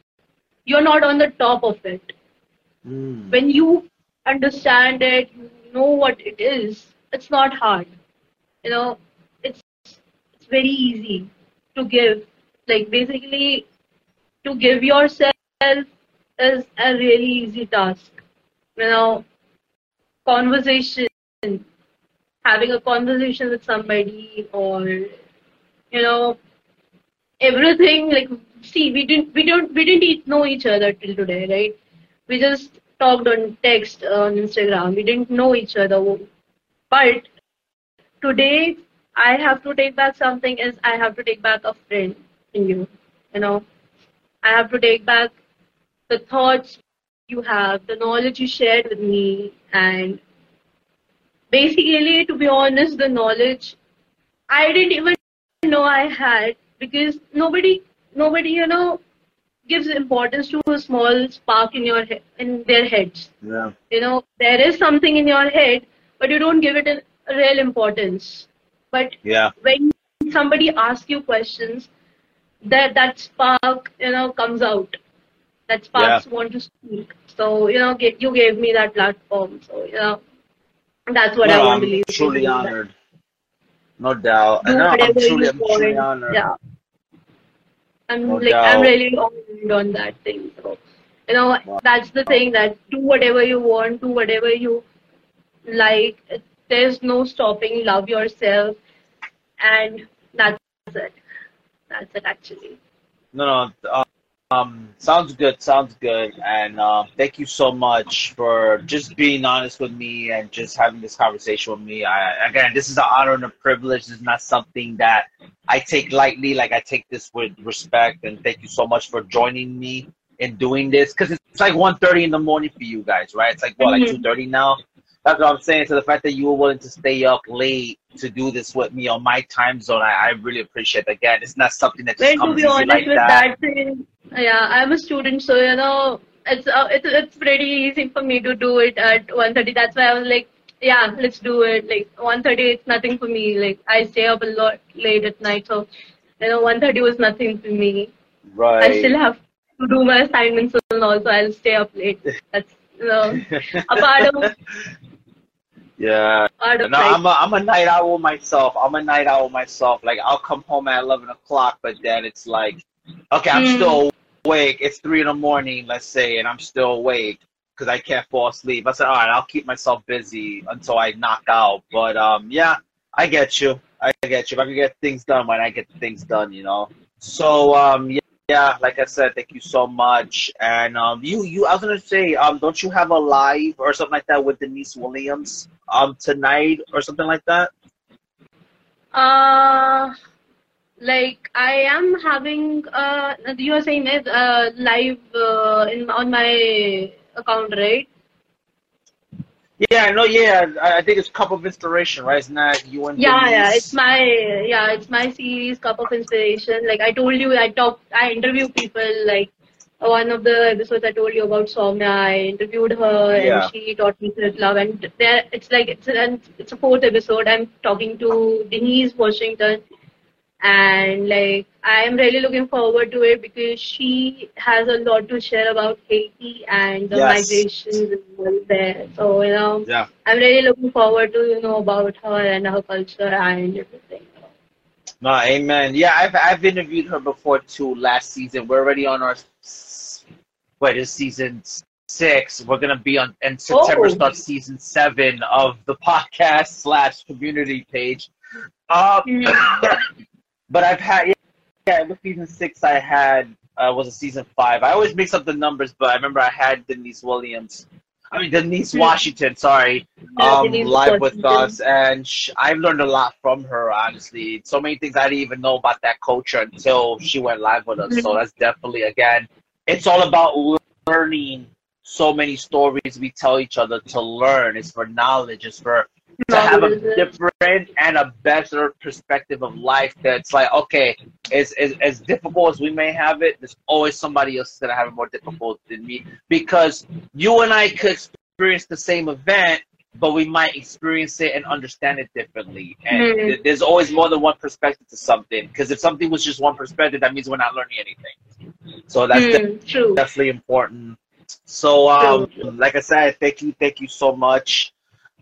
you're not on the top of it. Mm. When you understand it, you know what it is. It's not hard. you know, it's it's very easy to give. Like basically, to give yourself is a really easy task. You know, conversation, having a conversation with somebody, or you know, everything. Like, see, we didn't, we don't, we didn't know each other till today, right? We just talked on text on Instagram. We didn't know each other, but today I have to take back something. Is I have to take back a friend in you. You know, I have to take back the thoughts you have, the knowledge you shared with me, and basically, to be honest, the knowledge I didn't even know I had because nobody, nobody, you know, gives importance to a small spark in your he- in their heads. Yeah. You know, there is something in your head, but you don't give it a, a real importance. But Yeah. when somebody asks you questions, that that spark, you know, comes out. That sparks want to speak. So you know, get, you gave me that platform. So you know, that's what I want to leave. truly honored. No doubt. Do no, I'm truly, I'm truly honored. Yeah. I'm No like doubt. I'm really honored on that thing. So you know, Wow. that's the thing that do whatever you want, do whatever you like. There's no stopping. Love yourself, and that's it. That's it actually. No, no. uh, Um, sounds good. Sounds good. And uh, thank you so much for just being honest with me and just having this conversation with me. I, again, this is an honor and a privilege. This is not something that I take lightly. Like I take this with respect. And thank you so much for joining me in doing this because it's like 1.30 in the morning for you guys, right? It's like what, like Mhm. 2.30 now. That's what I'm saying. So the fact that you were willing to stay up late to do this with me on my time zone, I, I really appreciate. it. Again, it's not something that just Well, to comes be honest like with that. that thing, yeah, I'm a student, so you know, it's uh, it's it's pretty easy for me to do it at 1:30. That's why I was like, yeah, let's do it. Like 1:30, it's nothing for me. Like I stay up a lot late at night, so you know, 1:30 was nothing for me. Right. I still have to do my assignments and also I'll stay up late. That's you know, a part of yeah. No. I'm a, I'm a night owl myself. I'm a night owl myself. Like I'll come home at 11 o'clock, but then it's like, okay, I'm Mm. still awake. It's three in the morning, let's say, and I'm still awake because I can't fall asleep. I said, all right, I'll keep myself busy until I knock out. But um, yeah, I get you. I get you. If I can get things done when I get things done, you know. So um, yeah. Yeah, like I said, thank you so much. And um, you, you, I was gonna say, um, don't you have a live or something like that with Denise Williams um tonight or something like that? Uh, like I am having uh, you are saying it uh, live uh, in on my account, right? Yeah, no, yeah, I, I think it's Cup of Inspiration, right? Isn't that you and Yeah, yeah, it's my yeah, it's my series Cup of Inspiration. Like I told you, I talk, I interview people. Like one of the episodes I told you about Soumya, I interviewed her Yeah. and she taught me self love. And there, it's like it's an it's a fourth episode. I'm talking to Denise Washington, and like I am really looking forward to it because she has a lot to share about Haiti and the Yes. migrations and all there. So you know. Yeah. I'm really looking forward to you know about her and her culture and everything. No, amen. Yeah, I've I've interviewed her before too. Last season, we're already on our what is season six. We're gonna be on in September. Oh. Starts season seven of the podcast slash community page. Um, but I've had yeah, yeah, with season six I had uh, was a season five. I always mix up the numbers, but I remember I had Denise Williams. I mean Denise Hmm. Washington. Sorry um, Denise live with us, and sh- I've learned a lot from her. Honestly, so many things I didn't even know about that culture until she went live with us. So Mhm. that's definitely again, it's all about learning. So many stories we tell each other to learn. It's for knowledge. It's for to have a different and a better perspective of life. That's like okay, as as, as difficult as we may have it, there's always somebody else gonna have it more difficult than me because you and I could experience the same event, but we might experience it and understand it differently. And Mhm. th- there's always more than one perspective to something. Because if something was just one perspective, that means we're not learning anything. So that's de- Hmm, true. definitely important. So, um, like I said, thank you, thank you so much.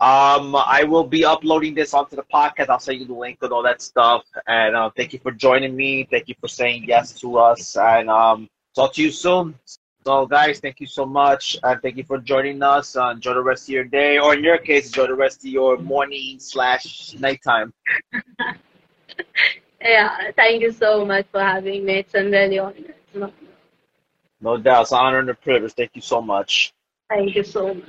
Um, I will be uploading this onto the podcast. I'll send you the link and all that stuff. And uh, thank you for joining me. Thank you for saying yes to us. And um, talk to you soon. So, guys, thank you so much. And thank you for joining us. Uh, enjoy the rest of your day, or in your case, enjoy the rest of your morning slash nighttime. yeah, thank you so much for having me. It's really honored. No doubt. It's an honor and a privilege. Thank you so much. Thank you so much.